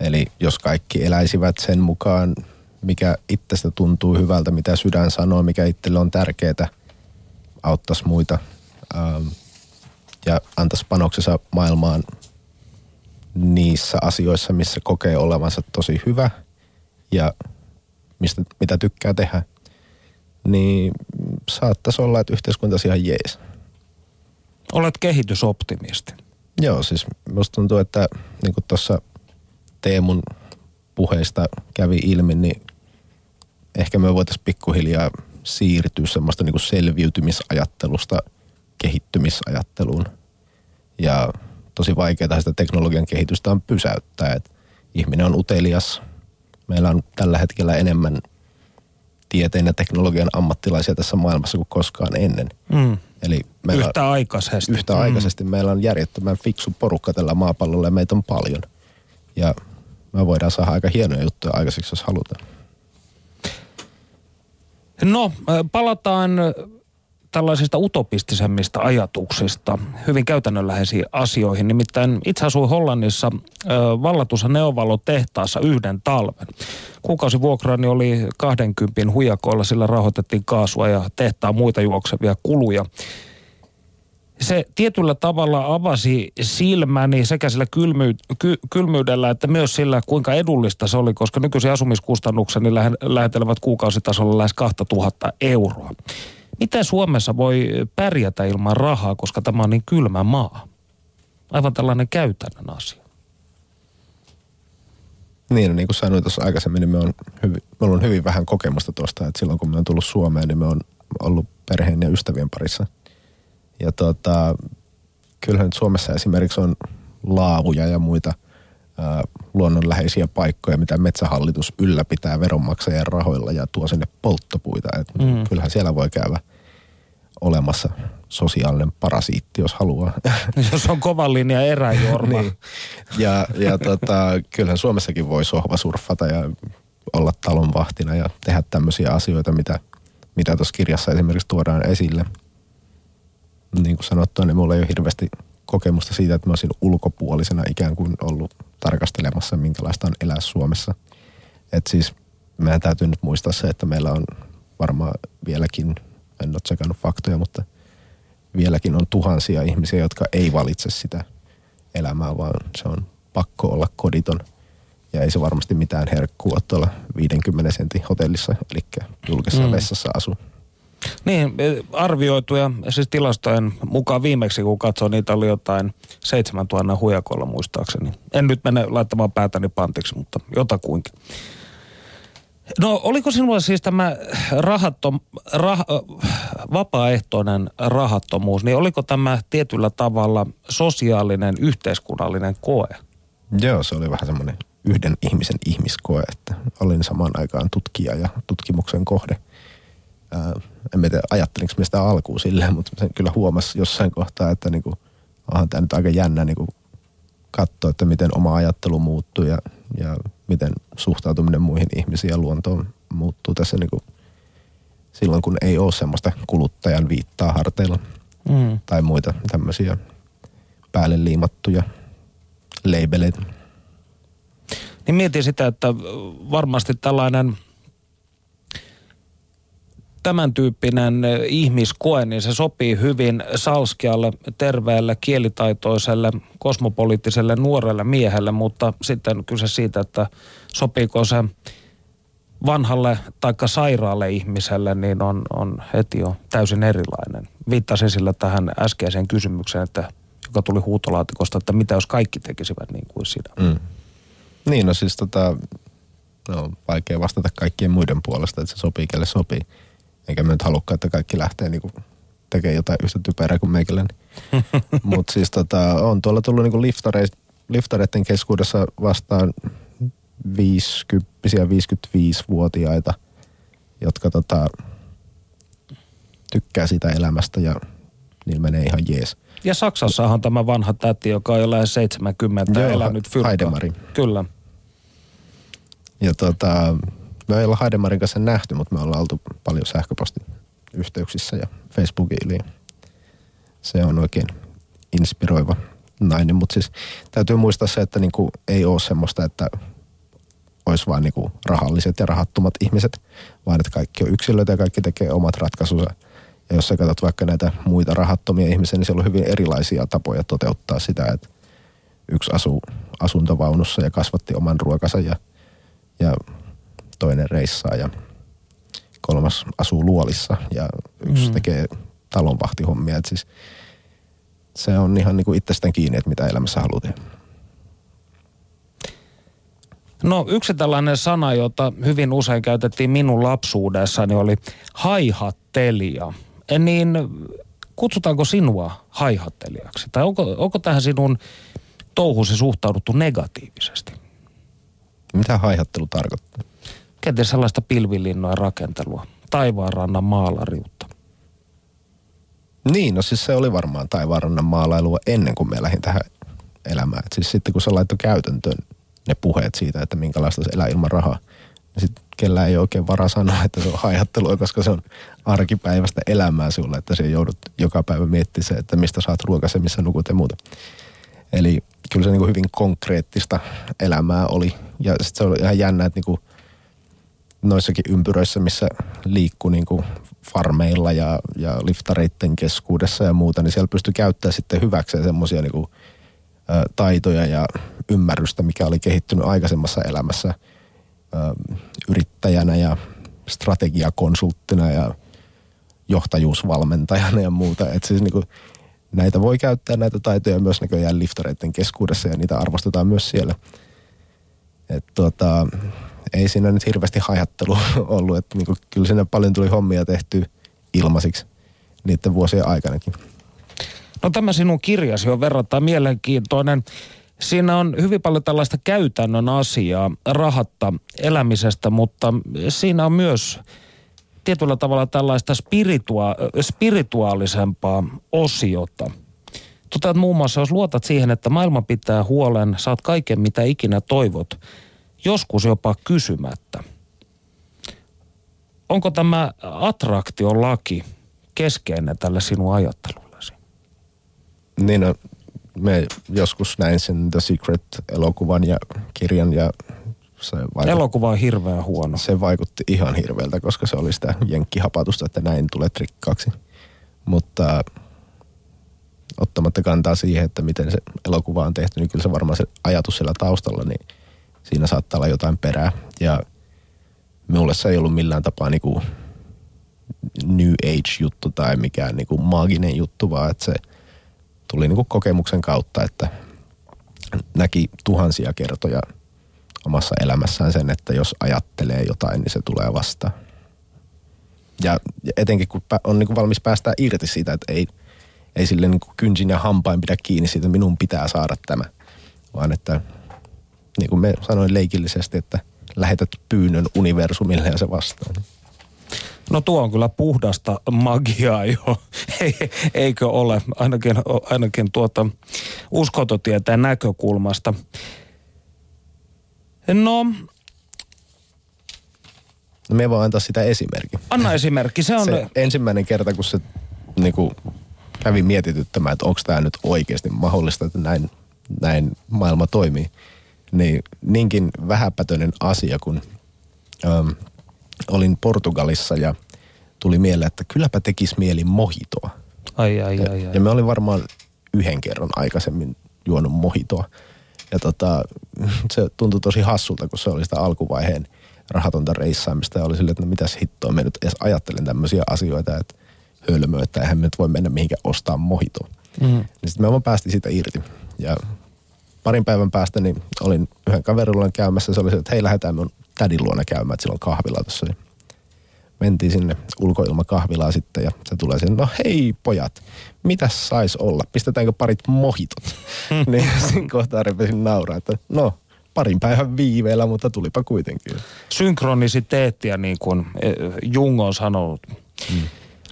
Eli jos kaikki eläisivät sen mukaan, mikä itsestä tuntuu hyvältä, mitä sydän sanoo, mikä itselle on tärkeää, auttaisi muita ähm, ja antaisi panoksensa maailmaan niissä asioissa, missä kokee olevansa tosi hyvä ja mistä, mitä tykkää tehdä, niin saattaisi olla, että yhteiskunta ihan jees. Olet kehitysoptimisti. Joo, siis musta tuntuu, että niin kuin tuossa Teemun puheista kävi ilmi, niin ehkä me voitaisiin pikkuhiljaa siirtyä semmoista niin kuin selviytymisajattelusta kehittymisajatteluun. Ja tosi vaikeaa sitä teknologian kehitystä on pysäyttää, että ihminen on utelias. Meillä on tällä hetkellä enemmän tieteen ja teknologian ammattilaisia tässä maailmassa kuin koskaan ennen. Mm. Eli meillä yhtä aikaisesti. Yhtä mm. aikaisesti. Meillä on järjettömän fiksu porukka tällä maapallolla ja meitä on paljon. Ja me voidaan saada aika hienoja juttuja aikaiseksi, jos halutaan. No, palataan tällaisista utopistisemmista ajatuksista hyvin käytännönläheisiin asioihin. Nimittäin itse asuin Hollannissa ö, vallatussa neovalotehtaassa yhden talven. Kuukausivuokrani oli 20 hujakoilla, sillä rahoitettiin kaasua ja tehtaan muita juoksevia kuluja se tietyllä tavalla avasi silmäni sekä sillä kylmy, ky, kylmyydellä että myös sillä, kuinka edullista se oli, koska nykyisin asumiskustannukseni lähetelevät kuukausitasolla lähes 2000 euroa. Miten Suomessa voi pärjätä ilman rahaa, koska tämä on niin kylmä maa? Aivan tällainen käytännön asia. Niin, no niin kuin sanoin tuossa aikaisemmin, niin me on hyvin, me on hyvin vähän kokemusta tuosta, että silloin kun me on tullut Suomeen, niin me on ollut perheen ja ystävien parissa. Ja tota, kyllähän nyt Suomessa esimerkiksi on laavuja ja muita luonnonläheisiä paikkoja, mitä metsähallitus ylläpitää veronmaksajien rahoilla ja tuo sinne polttopuita. Et mm. Kyllähän siellä voi käydä olemassa sosiaalinen parasiitti, jos haluaa. Jos on kovan linja eräjorma. niin. Ja, ja tota, kyllähän Suomessakin voi sohvasurfata ja olla talonvahtina ja tehdä tämmöisiä asioita, mitä, mitä tuossa kirjassa esimerkiksi tuodaan esille. Niin kuin sanottua, niin mulla ei ole hirveästi kokemusta siitä, että mä olisin ulkopuolisena ikään kuin ollut tarkastelemassa, minkälaista on elää Suomessa. Et siis meidän täytyy nyt muistaa se, että meillä on varmaan vieläkin, en ole tsekannut faktoja, mutta vieläkin on tuhansia ihmisiä, jotka ei valitse sitä elämää, vaan se on pakko olla koditon. Ja ei se varmasti mitään herkkua tuolla 50 sentin hotellissa, eli julkisessa mm. vessassa asu. Niin, arvioituja, siis tilastojen mukaan viimeksi kun katsoin, niitä oli jotain 7000 hujakolla muistaakseni. En nyt mene laittamaan päätäni pantiksi, mutta jotakuinkin. No oliko sinulla siis tämä rahattom, rah, vapaaehtoinen rahattomuus, niin oliko tämä tietyllä tavalla sosiaalinen, yhteiskunnallinen koe? Joo, se oli vähän semmoinen yhden ihmisen ihmiskoe, että olin samaan aikaan tutkija ja tutkimuksen kohde. Ää, en tiedä, ajattelinko sitä alkuun silleen, mutta sen kyllä huomasi jossain kohtaa, että niinku, onhan tämä nyt aika jännä niinku katsoa, että miten oma ajattelu muuttuu ja, ja miten suhtautuminen muihin ihmisiin ja luontoon muuttuu tässä niin kuin silloin, kun ei ole semmoista kuluttajan viittaa harteilla mm. tai muita tämmöisiä päälle liimattuja labeleita. Niin mietin sitä, että varmasti tällainen tämän tyyppinen ihmiskoe, niin se sopii hyvin salskialle, terveelle, kielitaitoiselle, kosmopoliittiselle nuorelle miehelle, mutta sitten kyse siitä, että sopiiko se vanhalle tai sairaalle ihmiselle, niin on, on heti jo täysin erilainen. Viittasin sillä tähän äskeiseen kysymykseen, että, joka tuli huutolaatikosta, että mitä jos kaikki tekisivät niin kuin sinä. Mm. Niin, no siis tota, no, vaikea vastata kaikkien muiden puolesta, että se sopii, kelle sopii. Eikä mä nyt halukkaan, että kaikki lähtee niinku tekemään jotain yhtä typerää kuin meikäläinen. Mutta siis tota, on tuolla tullut niinku liftare, liftareiden keskuudessa vastaan 50 55-vuotiaita, jotka tota, tykkää siitä elämästä ja niin menee ihan jees. Ja Saksassahan on tämä vanha täti, joka on jo lähes 70 Joo, elänyt fyrkkaa. Haidemari. Kyllä. Ja tota, me ei olla Haidemarin kanssa nähty, mutta me ollaan oltu paljon sähköpostiyhteyksissä ja Facebookin yli. Se on oikein inspiroiva nainen, mutta siis täytyy muistaa se, että niinku ei ole semmoista, että olisi vain niinku rahalliset ja rahattomat ihmiset, vaan että kaikki on yksilöitä ja kaikki tekee omat ratkaisunsa. Ja jos sä katsot vaikka näitä muita rahattomia ihmisiä, niin siellä on hyvin erilaisia tapoja toteuttaa sitä, että yksi asuu asuntovaunussa ja kasvatti oman ruokansa ja, ja toinen reissaa ja kolmas asuu luolissa ja yksi mm. tekee talonvahtihommia. Et siis se on ihan niin kuin itsestään kiinni, että mitä elämässä haluaa tehdä. No yksi tällainen sana, jota hyvin usein käytettiin minun lapsuudessani oli haihattelija. Niin kutsutaanko sinua haihattelijaksi? Tai onko, onko tähän sinun touhusi suhtauduttu negatiivisesti? Mitä haihattelu tarkoittaa? Kenties sellaista pilvilinnojen rakentelua, taivaanrannan maalariutta. Niin, no siis se oli varmaan taivaanrannan maalailua ennen kuin me lähdin tähän elämään. Et siis sitten kun se laittoi käytäntöön ne puheet siitä, että minkälaista se elää ilman rahaa, niin sitten kellään ei oikein varaa sanoa, että se on haihattelua, koska se on arkipäivästä elämää sinulle, että se joudut joka päivä miettimään se, että mistä saat ruokasi, missä nukut ja muuta. Eli kyllä se niin kuin hyvin konkreettista elämää oli. Ja sitten se oli ihan jännä, että niin kuin noissakin ympyröissä, missä liikkuu niin kuin farmeilla ja, ja liftareiden keskuudessa ja muuta, niin siellä pystyy käyttämään sitten hyväkseen semmoisia niin kuin, taitoja ja ymmärrystä, mikä oli kehittynyt aikaisemmassa elämässä ä, yrittäjänä ja strategiakonsulttina ja johtajuusvalmentajana ja muuta. Et siis niin kuin, näitä voi käyttää näitä taitoja myös näköjään liftareiden keskuudessa ja niitä arvostetaan myös siellä. Et tuota, ei siinä nyt hirveästi hajattelu ollut, että niin kuin, kyllä siinä paljon tuli hommia tehty ilmaisiksi niiden vuosien aikanakin. No tämä sinun kirjasi on verrattain mielenkiintoinen. Siinä on hyvin paljon tällaista käytännön asiaa rahatta elämisestä, mutta siinä on myös tietyllä tavalla tällaista spiritua, spirituaalisempaa osiota. Että muun muassa jos luotat siihen, että maailma pitää huolen, saat kaiken mitä ikinä toivot, joskus jopa kysymättä. Onko tämä attraktiolaki keskeinen tälle sinun ajattelullesi? Niin no, me joskus näin sen The Secret-elokuvan ja kirjan ja se vaikutti, Elokuva on hirveän huono. se vaikutti ihan hirveältä, koska se oli sitä jenkkihapatusta, että näin tulee trikkaaksi. Mutta ottamatta kantaa siihen, että miten se elokuva on tehty, niin kyllä se varmaan se ajatus siellä taustalla, niin siinä saattaa olla jotain perää. Ja minulle se ei ollut millään tapaa niinku New Age-juttu tai mikään niinku maaginen juttu, vaan että se tuli niinku kokemuksen kautta, että näki tuhansia kertoja omassa elämässään sen, että jos ajattelee jotain, niin se tulee vastaan. Ja etenkin kun on niinku valmis päästää irti siitä, että ei, ei sille niinku kynsin ja hampain pidä kiinni siitä, minun pitää saada tämä. Vaan että niin kuin me sanoin leikillisesti, että lähetät pyynnön universumille ja se vastaa. No tuo on kyllä puhdasta magiaa jo, Ei- eikö ole, ainakin, ainakin tuota uskontotieteen näkökulmasta. No, No me voi antaa sitä esimerkin. anna esimerkki. Se on, Se ensimmäinen kerta, kun se niin kuin, kävi mietityttämään, että onko tämä nyt oikeasti mahdollista, että näin, näin maailma toimii. Niin niinkin vähäpätöinen asia, kun äm, olin Portugalissa ja tuli mieleen, että kylläpä tekisi mieli mohitoa. ai, ai, Ja, ai, ai. ja me olin varmaan yhden kerran aikaisemmin juonut mohitoa. Ja tota, se tuntui tosi hassulta, kun se oli sitä alkuvaiheen rahatonta reissaamista. Ja oli silleen, että no mitäs hittoa, me nyt edes ajattelen tämmöisiä asioita, että hölmö, että eihän me nyt voi mennä mihinkään ostaa mohitoa. Mm. Niin sitten me vaan päästiin siitä irti. Ja parin päivän päästä niin olin yhden kaverin käymässä. Se oli se, että hei lähdetään mun tädin luona käymään, että sillä on kahvila tuossa. Ja mentiin sinne ulkoilmakahvilaan sitten ja se tulee sinne, no hei pojat, mitäs sais olla? Pistetäänkö parit mohitot? niin siinä kohtaa repesin nauraa, että no parin päivän viiveellä, mutta tulipa kuitenkin. synkronisiteettia, niin kuin eh, Jung on sanonut. Mm.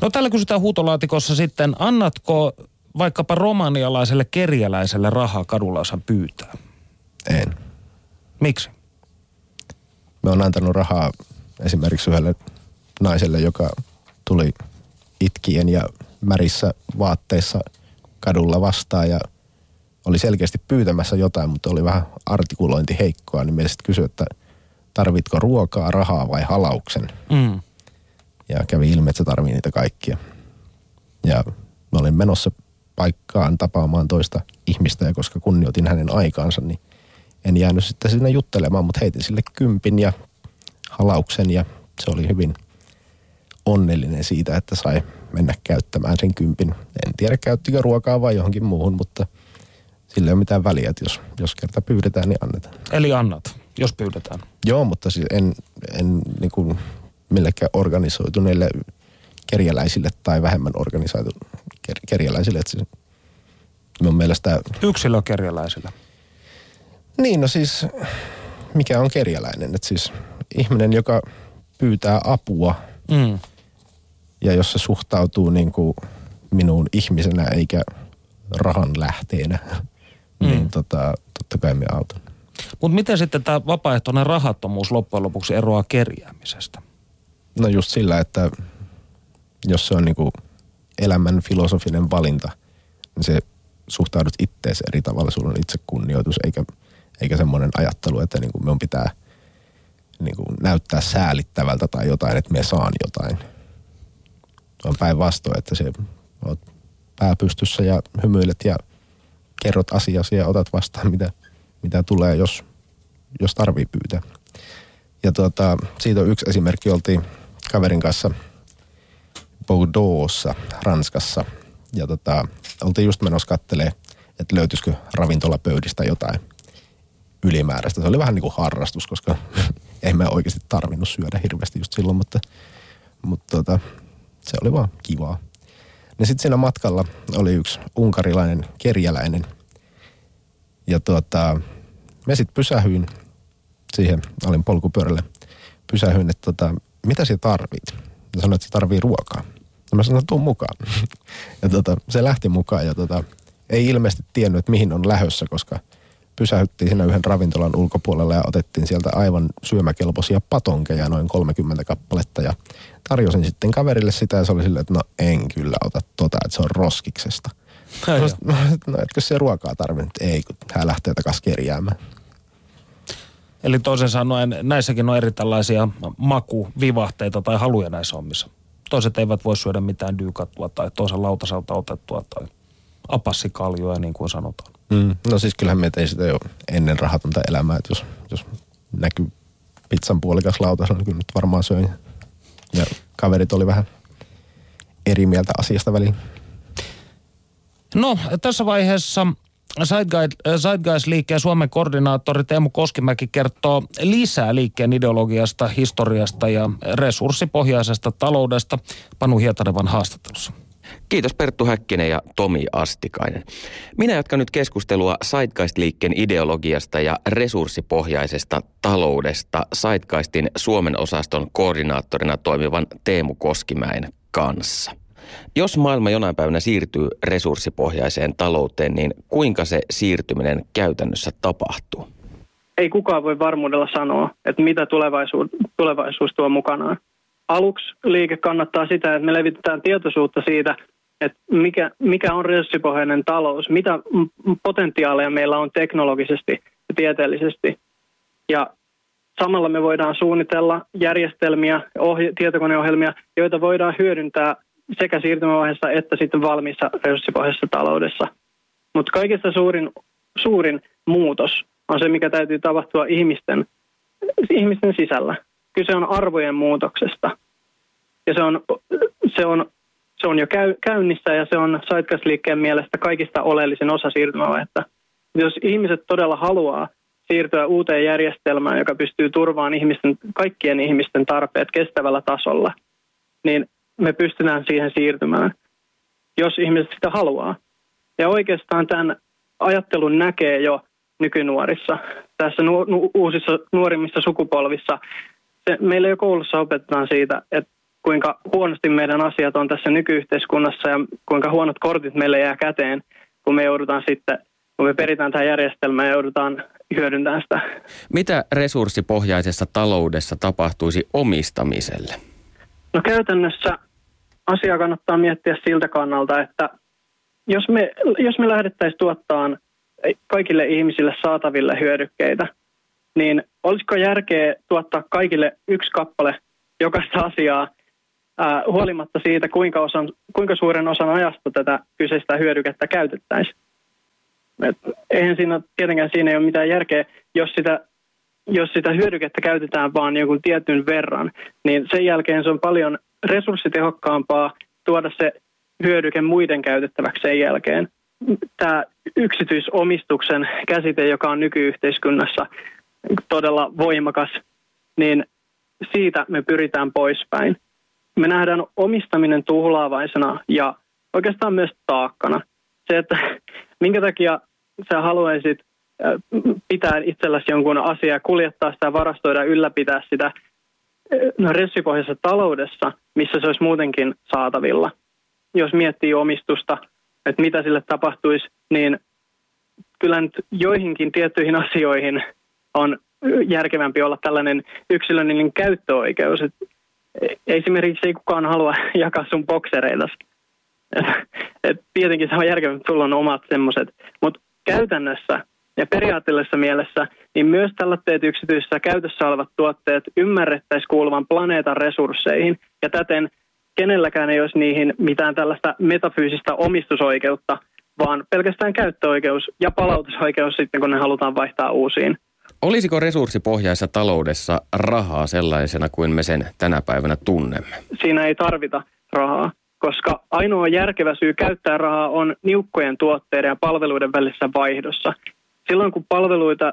No täällä kysytään huutolaatikossa sitten, annatko vaikkapa romanialaiselle kerjäläiselle rahaa kadulla, hän pyytää? En. Miksi? Me on antanut rahaa esimerkiksi yhdelle naiselle, joka tuli itkien ja märissä vaatteissa kadulla vastaan ja oli selkeästi pyytämässä jotain, mutta oli vähän artikulointi heikkoa, niin me sitten kysyi, että tarvitko ruokaa, rahaa vai halauksen. Mm. Ja kävi ilmi, että se tarvii niitä kaikkia. Ja mä olin menossa paikkaan tapaamaan toista ihmistä ja koska kunnioitin hänen aikaansa, niin en jäänyt sitten sinne juttelemaan, mutta heitin sille kympin ja halauksen ja se oli hyvin onnellinen siitä, että sai mennä käyttämään sen kympin. En tiedä käyttikö ruokaa vai johonkin muuhun, mutta sillä ei ole mitään väliä, että jos, jos kerta pyydetään, niin annetaan. Eli annat, jos pyydetään. Joo, mutta siis en, en niin kuin millekään organisoituneille kerjäläisille tai vähemmän organisoitu ker- kerjäläisille. Että siis mun mielestä, Yksilökerjäläisille. niin no siis, mikä on kerjäläinen? Että siis ihminen, joka pyytää apua Mm. ja jos se suhtautuu niin kuin minuun ihmisenä eikä rahan lähteenä, mm. niin tota, totta kai me autan. Mutta miten sitten tämä vapaaehtoinen rahattomuus loppujen lopuksi eroaa kerjäämisestä? No just sillä, että jos se on niinku elämän filosofinen valinta, niin se suhtaudut ittees eri tavalla. Sulla on itsekunnioitus, eikä, eikä semmoinen ajattelu, että niinku minun pitää niinku näyttää säälittävältä tai jotain, että me saan jotain. On päinvastoin, että se oot pää pystyssä ja hymyilet ja kerrot asiasi ja otat vastaan, mitä, mitä tulee, jos, jos tarvii pyytää. Ja tuota, siitä on yksi esimerkki. Oltiin kaverin kanssa Bordeauxssa, Ranskassa. Ja tota, oltiin just menossa kattelee, että löytyisikö ravintolapöydistä jotain ylimääräistä. Se oli vähän niin kuin harrastus, koska ei me oikeasti tarvinnut syödä hirveästi just silloin, mutta, mutta tota, se oli vaan kivaa. Ja sitten siinä matkalla oli yksi unkarilainen kerjäläinen. Ja tuota, me sitten pysähyin siihen, olin polkupyörällä, pysähyin, että tota, mitä sä tarvit? Ja sanoi, että se tarvii ruokaa. Ja mä sanoin, tuu mukaan. Ja tota, se lähti mukaan ja tota, ei ilmeisesti tiennyt, että mihin on lähössä, koska pysähyttiin siinä yhden ravintolan ulkopuolella ja otettiin sieltä aivan syömäkelpoisia patonkeja, noin 30 kappaletta. Ja tarjosin sitten kaverille sitä ja se oli silleen, että no en kyllä ota tota, että se on roskiksesta. No, no, no etkö se ruokaa tarvinnut? Ei, kun hän lähtee takaisin kerjäämään. Eli toisin sanoen näissäkin on eri tällaisia makuvivahteita tai haluja näissä hommissa. Toiset eivät voi syödä mitään dyykattua tai toisen lautaselta otettua tai apassikaljoja niin kuin sanotaan. Mm. No siis kyllähän me tein sitä jo ennen rahatonta elämää, että jos, jos näkyy pizzan puolikas lautasella, niin kyllä nyt varmaan söin. Ja kaverit oli vähän eri mieltä asiasta väliin. No, tässä vaiheessa Zeitgeist-liikkeen Suomen koordinaattori Teemu Koskimäki kertoo lisää liikkeen ideologiasta, historiasta ja resurssipohjaisesta taloudesta Panu Hietanevan haastattelussa. Kiitos Perttu Häkkinen ja Tomi Astikainen. Minä jatkan nyt keskustelua Zeitgeist-liikkeen ideologiasta ja resurssipohjaisesta taloudesta Zeitgeistin Suomen osaston koordinaattorina toimivan Teemu Koskimäen kanssa. Jos maailma jonain päivänä siirtyy resurssipohjaiseen talouteen, niin kuinka se siirtyminen käytännössä tapahtuu? ei kukaan voi varmuudella sanoa, että mitä tulevaisuus, tulevaisuus tuo mukanaan. Aluksi liike kannattaa sitä, että me levitetään tietoisuutta siitä, että mikä, mikä on resurssipohjainen talous, mitä potentiaaleja meillä on teknologisesti ja tieteellisesti. Ja samalla me voidaan suunnitella järjestelmiä, ohje, tietokoneohjelmia, joita voidaan hyödyntää sekä siirtymävaiheessa että sitten valmiissa resurssipohjaisessa taloudessa. Mutta kaikista suurin, suurin muutos on se, mikä täytyy tapahtua ihmisten, ihmisten sisällä. Kyse on arvojen muutoksesta. Ja se on, se on, se on jo käy, käynnissä ja se on Zeitgeist-liikkeen mielestä kaikista oleellisin osa siirtymävaihetta. Jos ihmiset todella haluaa siirtyä uuteen järjestelmään, joka pystyy turvaamaan ihmisten, kaikkien ihmisten tarpeet kestävällä tasolla, niin me pystytään siihen siirtymään, jos ihmiset sitä haluaa. Ja oikeastaan tämän ajattelun näkee jo nykynuorissa, tässä nu- nu- uusissa nuorimmissa sukupolvissa. Se, meillä jo koulussa opetetaan siitä, että kuinka huonosti meidän asiat on tässä nykyyhteiskunnassa ja kuinka huonot kortit meille jää käteen, kun me joudutaan sitten, kun me peritään tähän järjestelmään ja joudutaan hyödyntämään sitä. Mitä resurssipohjaisessa taloudessa tapahtuisi omistamiselle? No käytännössä asia kannattaa miettiä siltä kannalta, että jos me, jos me lähdettäisiin tuottamaan kaikille ihmisille saataville hyödykkeitä, niin olisiko järkeä tuottaa kaikille yksi kappale jokaista asiaa ää, huolimatta siitä, kuinka, osan, kuinka suuren osan ajasta tätä kyseistä hyödykettä käytettäisiin. Et eihän siinä tietenkään siinä ei ole mitään järkeä, jos sitä, jos sitä hyödykettä käytetään vain jonkun tietyn verran, niin sen jälkeen se on paljon resurssitehokkaampaa tuoda se hyödyke muiden käytettäväksi sen jälkeen. Tämä yksityisomistuksen käsite, joka on nykyyhteiskunnassa todella voimakas, niin siitä me pyritään poispäin. Me nähdään omistaminen tuhlaavaisena ja oikeastaan myös taakkana. Se, että minkä takia sä haluaisit pitää itselläsi jonkun asiaa, kuljettaa sitä, varastoida, ylläpitää sitä resurssipohjaisessa taloudessa, missä se olisi muutenkin saatavilla. Jos miettii omistusta, että mitä sille tapahtuisi, niin kyllä nyt joihinkin tiettyihin asioihin on järkevämpi olla tällainen yksilöllinen käyttöoikeus. Et esimerkiksi ei kukaan halua jakaa sun boksereita. Et, et tietenkin se on järkevämpi, että sulla on omat semmoiset. Mutta käytännössä ja periaatteellisessa mielessä, niin myös tällaiset yksityisessä käytössä olevat tuotteet ymmärrettäisiin kuuluvan planeetan resursseihin ja täten kenelläkään ei olisi niihin mitään tällaista metafyysistä omistusoikeutta, vaan pelkästään käyttöoikeus ja palautusoikeus sitten, kun ne halutaan vaihtaa uusiin. Olisiko resurssipohjaisessa taloudessa rahaa sellaisena kuin me sen tänä päivänä tunnemme? Siinä ei tarvita rahaa, koska ainoa järkevä syy käyttää rahaa on niukkojen tuotteiden ja palveluiden välisessä vaihdossa. Silloin kun palveluita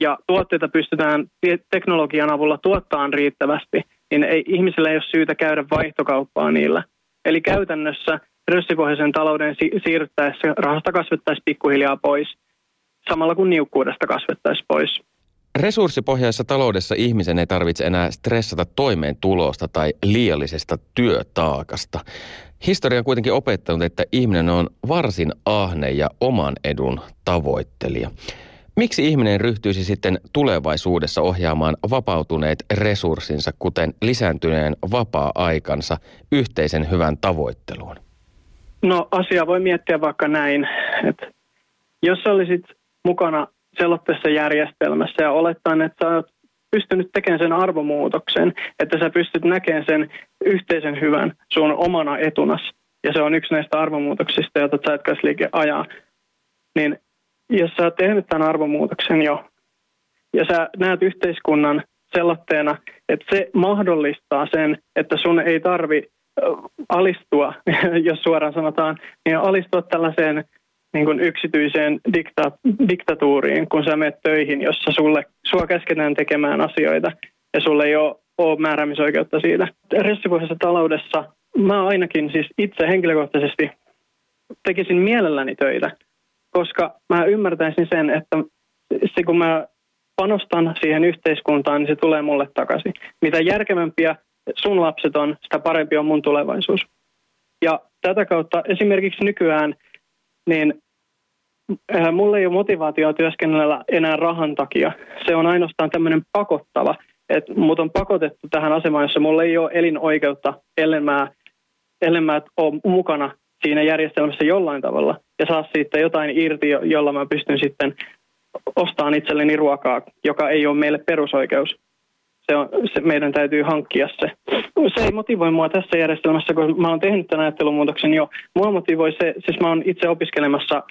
ja tuotteita pystytään teknologian avulla tuottamaan riittävästi, niin ei, ihmisillä ei ole syytä käydä vaihtokauppaa niillä. Eli käytännössä resurssipohjaisen talouden si- siirryttäessä rahasta kasvettaisiin pikkuhiljaa pois, samalla kun niukkuudesta kasvettaisiin pois. Resurssipohjaisessa taloudessa ihmisen ei tarvitse enää stressata toimeentulosta tai liiallisesta työtaakasta. Historia on kuitenkin opettanut, että ihminen on varsin ahne ja oman edun tavoittelija. Miksi ihminen ryhtyisi sitten tulevaisuudessa ohjaamaan vapautuneet resurssinsa, kuten lisääntyneen vapaa-aikansa, yhteisen hyvän tavoitteluun? No asia voi miettiä vaikka näin, että jos olisit mukana sellaisessa järjestelmässä ja olettaen, että sä oot pystynyt tekemään sen arvomuutoksen, että sä pystyt näkemään sen yhteisen hyvän sun omana etunas, ja se on yksi näistä arvomuutoksista, joita Zeitgeist-liike ajaa, niin jos sä oot tehnyt tämän arvomuutoksen jo, ja sä näet yhteiskunnan sellaisena, että se mahdollistaa sen, että sun ei tarvi alistua, jos suoraan sanotaan, niin alistua tällaiseen niin kuin yksityiseen dikta- diktatuuriin, kun sä menet töihin, jossa sulle, sua käsketään tekemään asioita ja sulle ei ole, ole määräämisoikeutta siitä. Ressipuheessa taloudessa mä ainakin siis itse henkilökohtaisesti tekisin mielelläni töitä, koska mä ymmärtäisin sen, että se kun mä panostan siihen yhteiskuntaan, niin se tulee mulle takaisin. Mitä järkevämpiä sun lapset on, sitä parempi on mun tulevaisuus. Ja tätä kautta esimerkiksi nykyään – niin äh, mulla ei ole motivaatioa työskennellä enää rahan takia. Se on ainoastaan tämmöinen pakottava, että mut on pakotettu tähän asemaan, jossa mulla ei ole elinoikeutta, ellen mä, ellen mä ole mukana siinä järjestelmässä jollain tavalla ja saa siitä jotain irti, jolla mä pystyn sitten ostamaan itselleni ruokaa, joka ei ole meille perusoikeus. Se on, se, meidän täytyy hankkia se. Se ei motivoi mua tässä järjestelmässä, kun mä oon tehnyt tämän ajattelumuutoksen jo. Mua motivoi se, siis mä oon itse opiskelemassa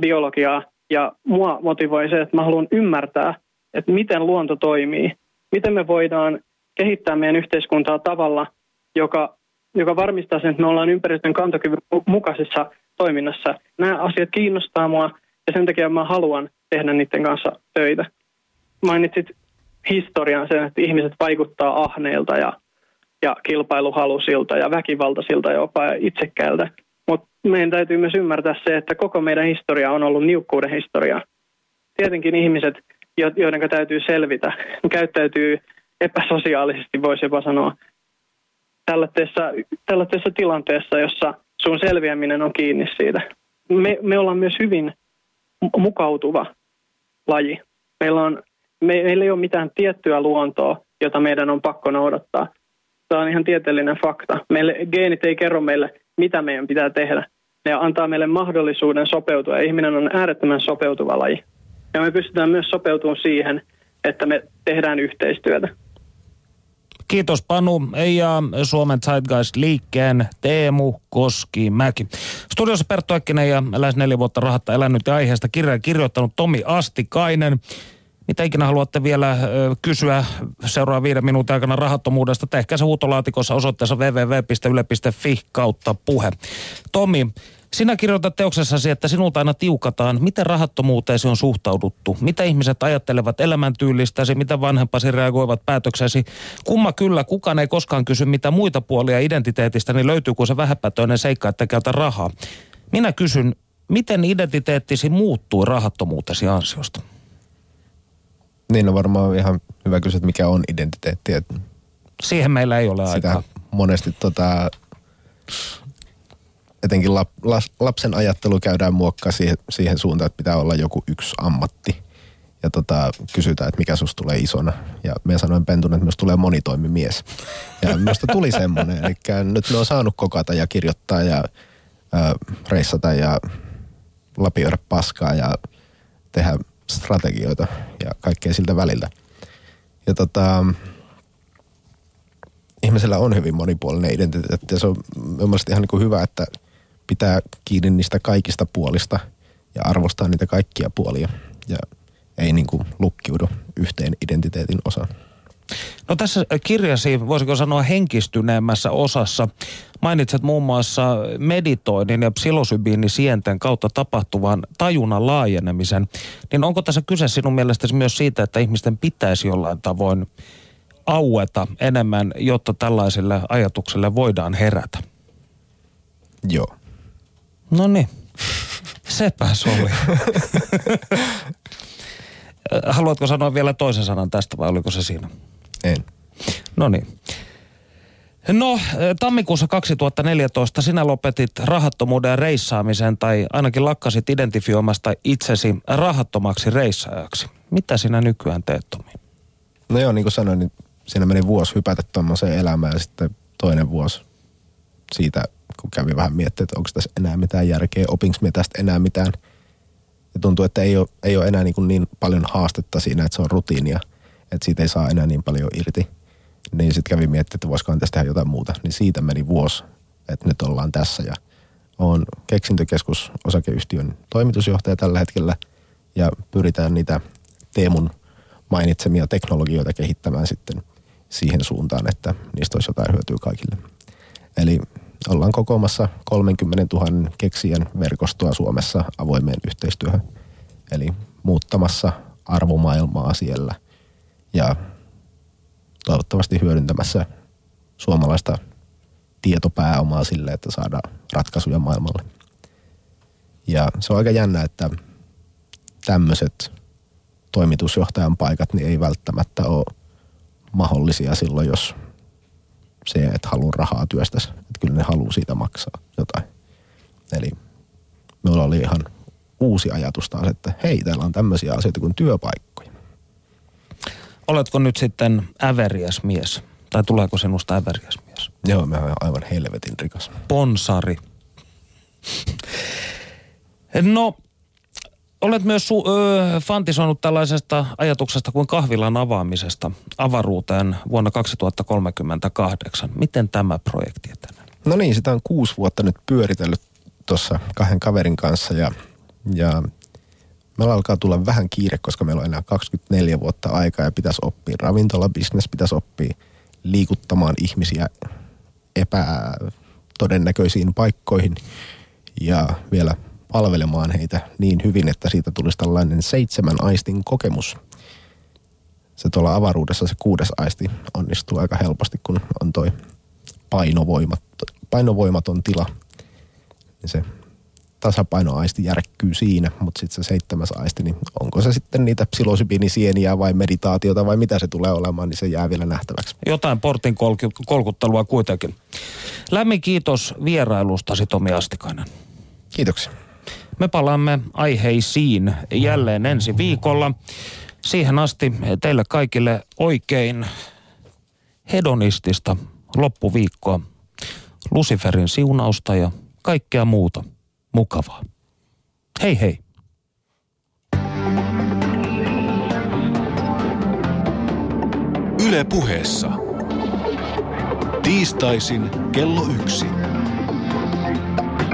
biologiaa ja mua motivoi se, että mä haluan ymmärtää, että miten luonto toimii. Miten me voidaan kehittää meidän yhteiskuntaa tavalla, joka, joka varmistaa sen, että me ollaan ympäristön kantokyvyn mukaisessa toiminnassa. Nämä asiat kiinnostaa mua ja sen takia mä haluan tehdä niiden kanssa töitä. Mainitsit historian sen, että ihmiset vaikuttaa ahneilta ja, ja kilpailuhalusilta ja väkivaltaisilta jopa itsekkäiltä. Mutta meidän täytyy myös ymmärtää se, että koko meidän historia on ollut niukkuuden historia. Tietenkin ihmiset, joiden täytyy selvitä, käyttäytyy epäsosiaalisesti, voisi jopa sanoa, tällaisessa, tällaisessa tilanteessa, jossa sun selviäminen on kiinni siitä. Me, me ollaan myös hyvin mukautuva laji. Meillä on me, meillä ei ole mitään tiettyä luontoa, jota meidän on pakko noudattaa. Tämä on ihan tieteellinen fakta. Meille, geenit ei kerro meille, mitä meidän pitää tehdä. Ne antaa meille mahdollisuuden sopeutua. Ihminen on äärettömän sopeutuva laji. Ja me pystytään myös sopeutumaan siihen, että me tehdään yhteistyötä. Kiitos Panu ja Suomen Zeitgeist-liikkeen Teemu Koski-Mäki. Studiossa Perttu Äkkinen ja lähes neljä vuotta rahatta elänyt ja aiheesta kirjaa kirjoittanut Tomi Astikainen. Mitä ikinä haluatte vielä kysyä seuraavan viiden minuutin aikana rahattomuudesta, tehkää se huutolaatikossa osoitteessa www.yle.fi kautta puhe. Tomi, sinä kirjoitat teoksessasi, että sinulta aina tiukataan, miten rahattomuuteesi on suhtauduttu, mitä ihmiset ajattelevat elämäntyylistäsi, mitä vanhempasi reagoivat päätöksesi. Kumma kyllä, kukaan ei koskaan kysy, mitä muita puolia identiteetistä, niin löytyykö se vähäpätöinen seikka, että käytä rahaa. Minä kysyn, miten identiteettisi muuttuu rahattomuutesi ansiosta? Niin on varmaan ihan hyvä kysyä, että mikä on identiteetti. Että Siihen meillä ei ole sitä aikaa. monesti tota, etenkin lap, las, lapsen ajattelu käydään muokkaa siihen, siihen suuntaan, että pitää olla joku yksi ammatti. Ja tota, kysytään, että mikä susta tulee isona. Ja me sanoin pentun, että myös tulee monitoimimies. Ja minusta tuli semmoinen. Eli nyt me on saanut kokata ja kirjoittaa ja äh, reissata ja lapioida paskaa ja tehdä strategioita ja kaikkea siltä väliltä. Ja tota, ihmisellä on hyvin monipuolinen identiteetti ja se on mielestäni ihan niin kuin hyvä, että pitää kiinni niistä kaikista puolista ja arvostaa niitä kaikkia puolia ja ei niin kuin lukkiudu yhteen identiteetin osaan. No tässä kirjasi, voisiko sanoa henkistyneemmässä osassa, mainitset muun muassa meditoinnin ja psilosybiinisienten kautta tapahtuvan tajunnan laajenemisen. Niin onko tässä kyse sinun mielestäsi myös siitä, että ihmisten pitäisi jollain tavoin aueta enemmän, jotta tällaiselle ajatukselle voidaan herätä? Joo. No niin, sepä se oli. Äh, Haluatko sanoa vielä toisen sanan tästä vai oliko se siinä? En. No niin. No, tammikuussa 2014 sinä lopetit rahattomuuden ja reissaamisen tai ainakin lakkasit identifioimasta itsesi rahattomaksi reissaajaksi. Mitä sinä nykyään teet, Tomi? No joo, niin kuin sanoin, niin siinä meni vuosi hypätä tuommoiseen elämään ja sitten toinen vuosi siitä, kun kävi vähän miettimään, että onko tässä enää mitään järkeä, opinko me tästä enää mitään. Ja tuntuu, että ei ole, ei ole enää niin, niin paljon haastetta siinä, että se on rutiinia, että siitä ei saa enää niin paljon irti. Niin sitten kävi miettimään, että voisikohan tästä tehdä jotain muuta. Niin siitä meni vuosi, että nyt ollaan tässä ja on keksintökeskus osakeyhtiön toimitusjohtaja tällä hetkellä ja pyritään niitä Teemun mainitsemia teknologioita kehittämään sitten siihen suuntaan, että niistä olisi jotain hyötyä kaikille. Eli ollaan kokoamassa 30 000 keksijän verkostoa Suomessa avoimeen yhteistyöhön. Eli muuttamassa arvomaailmaa siellä ja toivottavasti hyödyntämässä suomalaista tietopääomaa sille, että saadaan ratkaisuja maailmalle. Ja se on aika jännä, että tämmöiset toimitusjohtajan paikat niin ei välttämättä ole mahdollisia silloin, jos se, että haluaa rahaa työstäsi. Että kyllä ne haluaa siitä maksaa jotain. Eli minulla oli ihan uusi ajatus taas, että hei, täällä on tämmöisiä asioita kuin työpaikkoja. Oletko nyt sitten äveriäs mies? Tai tuleeko sinusta äveriäs mies? Joo, mä olen aivan helvetin rikas. Ponsari. No, olet myös su- ö, fantisoinut tällaisesta ajatuksesta kuin kahvilan avaamisesta avaruuteen vuonna 2038. Miten tämä projekti etenee? No niin, sitä on kuusi vuotta nyt pyöritellyt tuossa kahden kaverin kanssa ja, ja meillä alkaa tulla vähän kiire, koska meillä on enää 24 vuotta aikaa ja pitäisi oppia ravintolabisnes, pitäisi oppia liikuttamaan ihmisiä epätodennäköisiin paikkoihin ja vielä palvelemaan heitä niin hyvin, että siitä tulisi tällainen seitsemän aistin kokemus. Se tuolla avaruudessa se kuudes aisti onnistuu aika helposti, kun on toi painovoimat, painovoimaton tila. Se tasapainoaisti järkkyy siinä, mutta sitten se seitsemäs aisti, niin onko se sitten niitä psilosybiinisieniä vai meditaatiota vai mitä se tulee olemaan, niin se jää vielä nähtäväksi. Jotain portin kolk- kolkuttelua kuitenkin. Lämmin kiitos vierailustasi Tomi Astikainen. Kiitoksia. Me palaamme aiheisiin jälleen ensi viikolla. Siihen asti teille kaikille oikein hedonistista loppuviikkoa, Luciferin siunausta ja kaikkea muuta mukavaa. Hei hei! Yle puheessa. Tiistaisin kello yksi.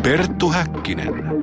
Perttu Häkkinen.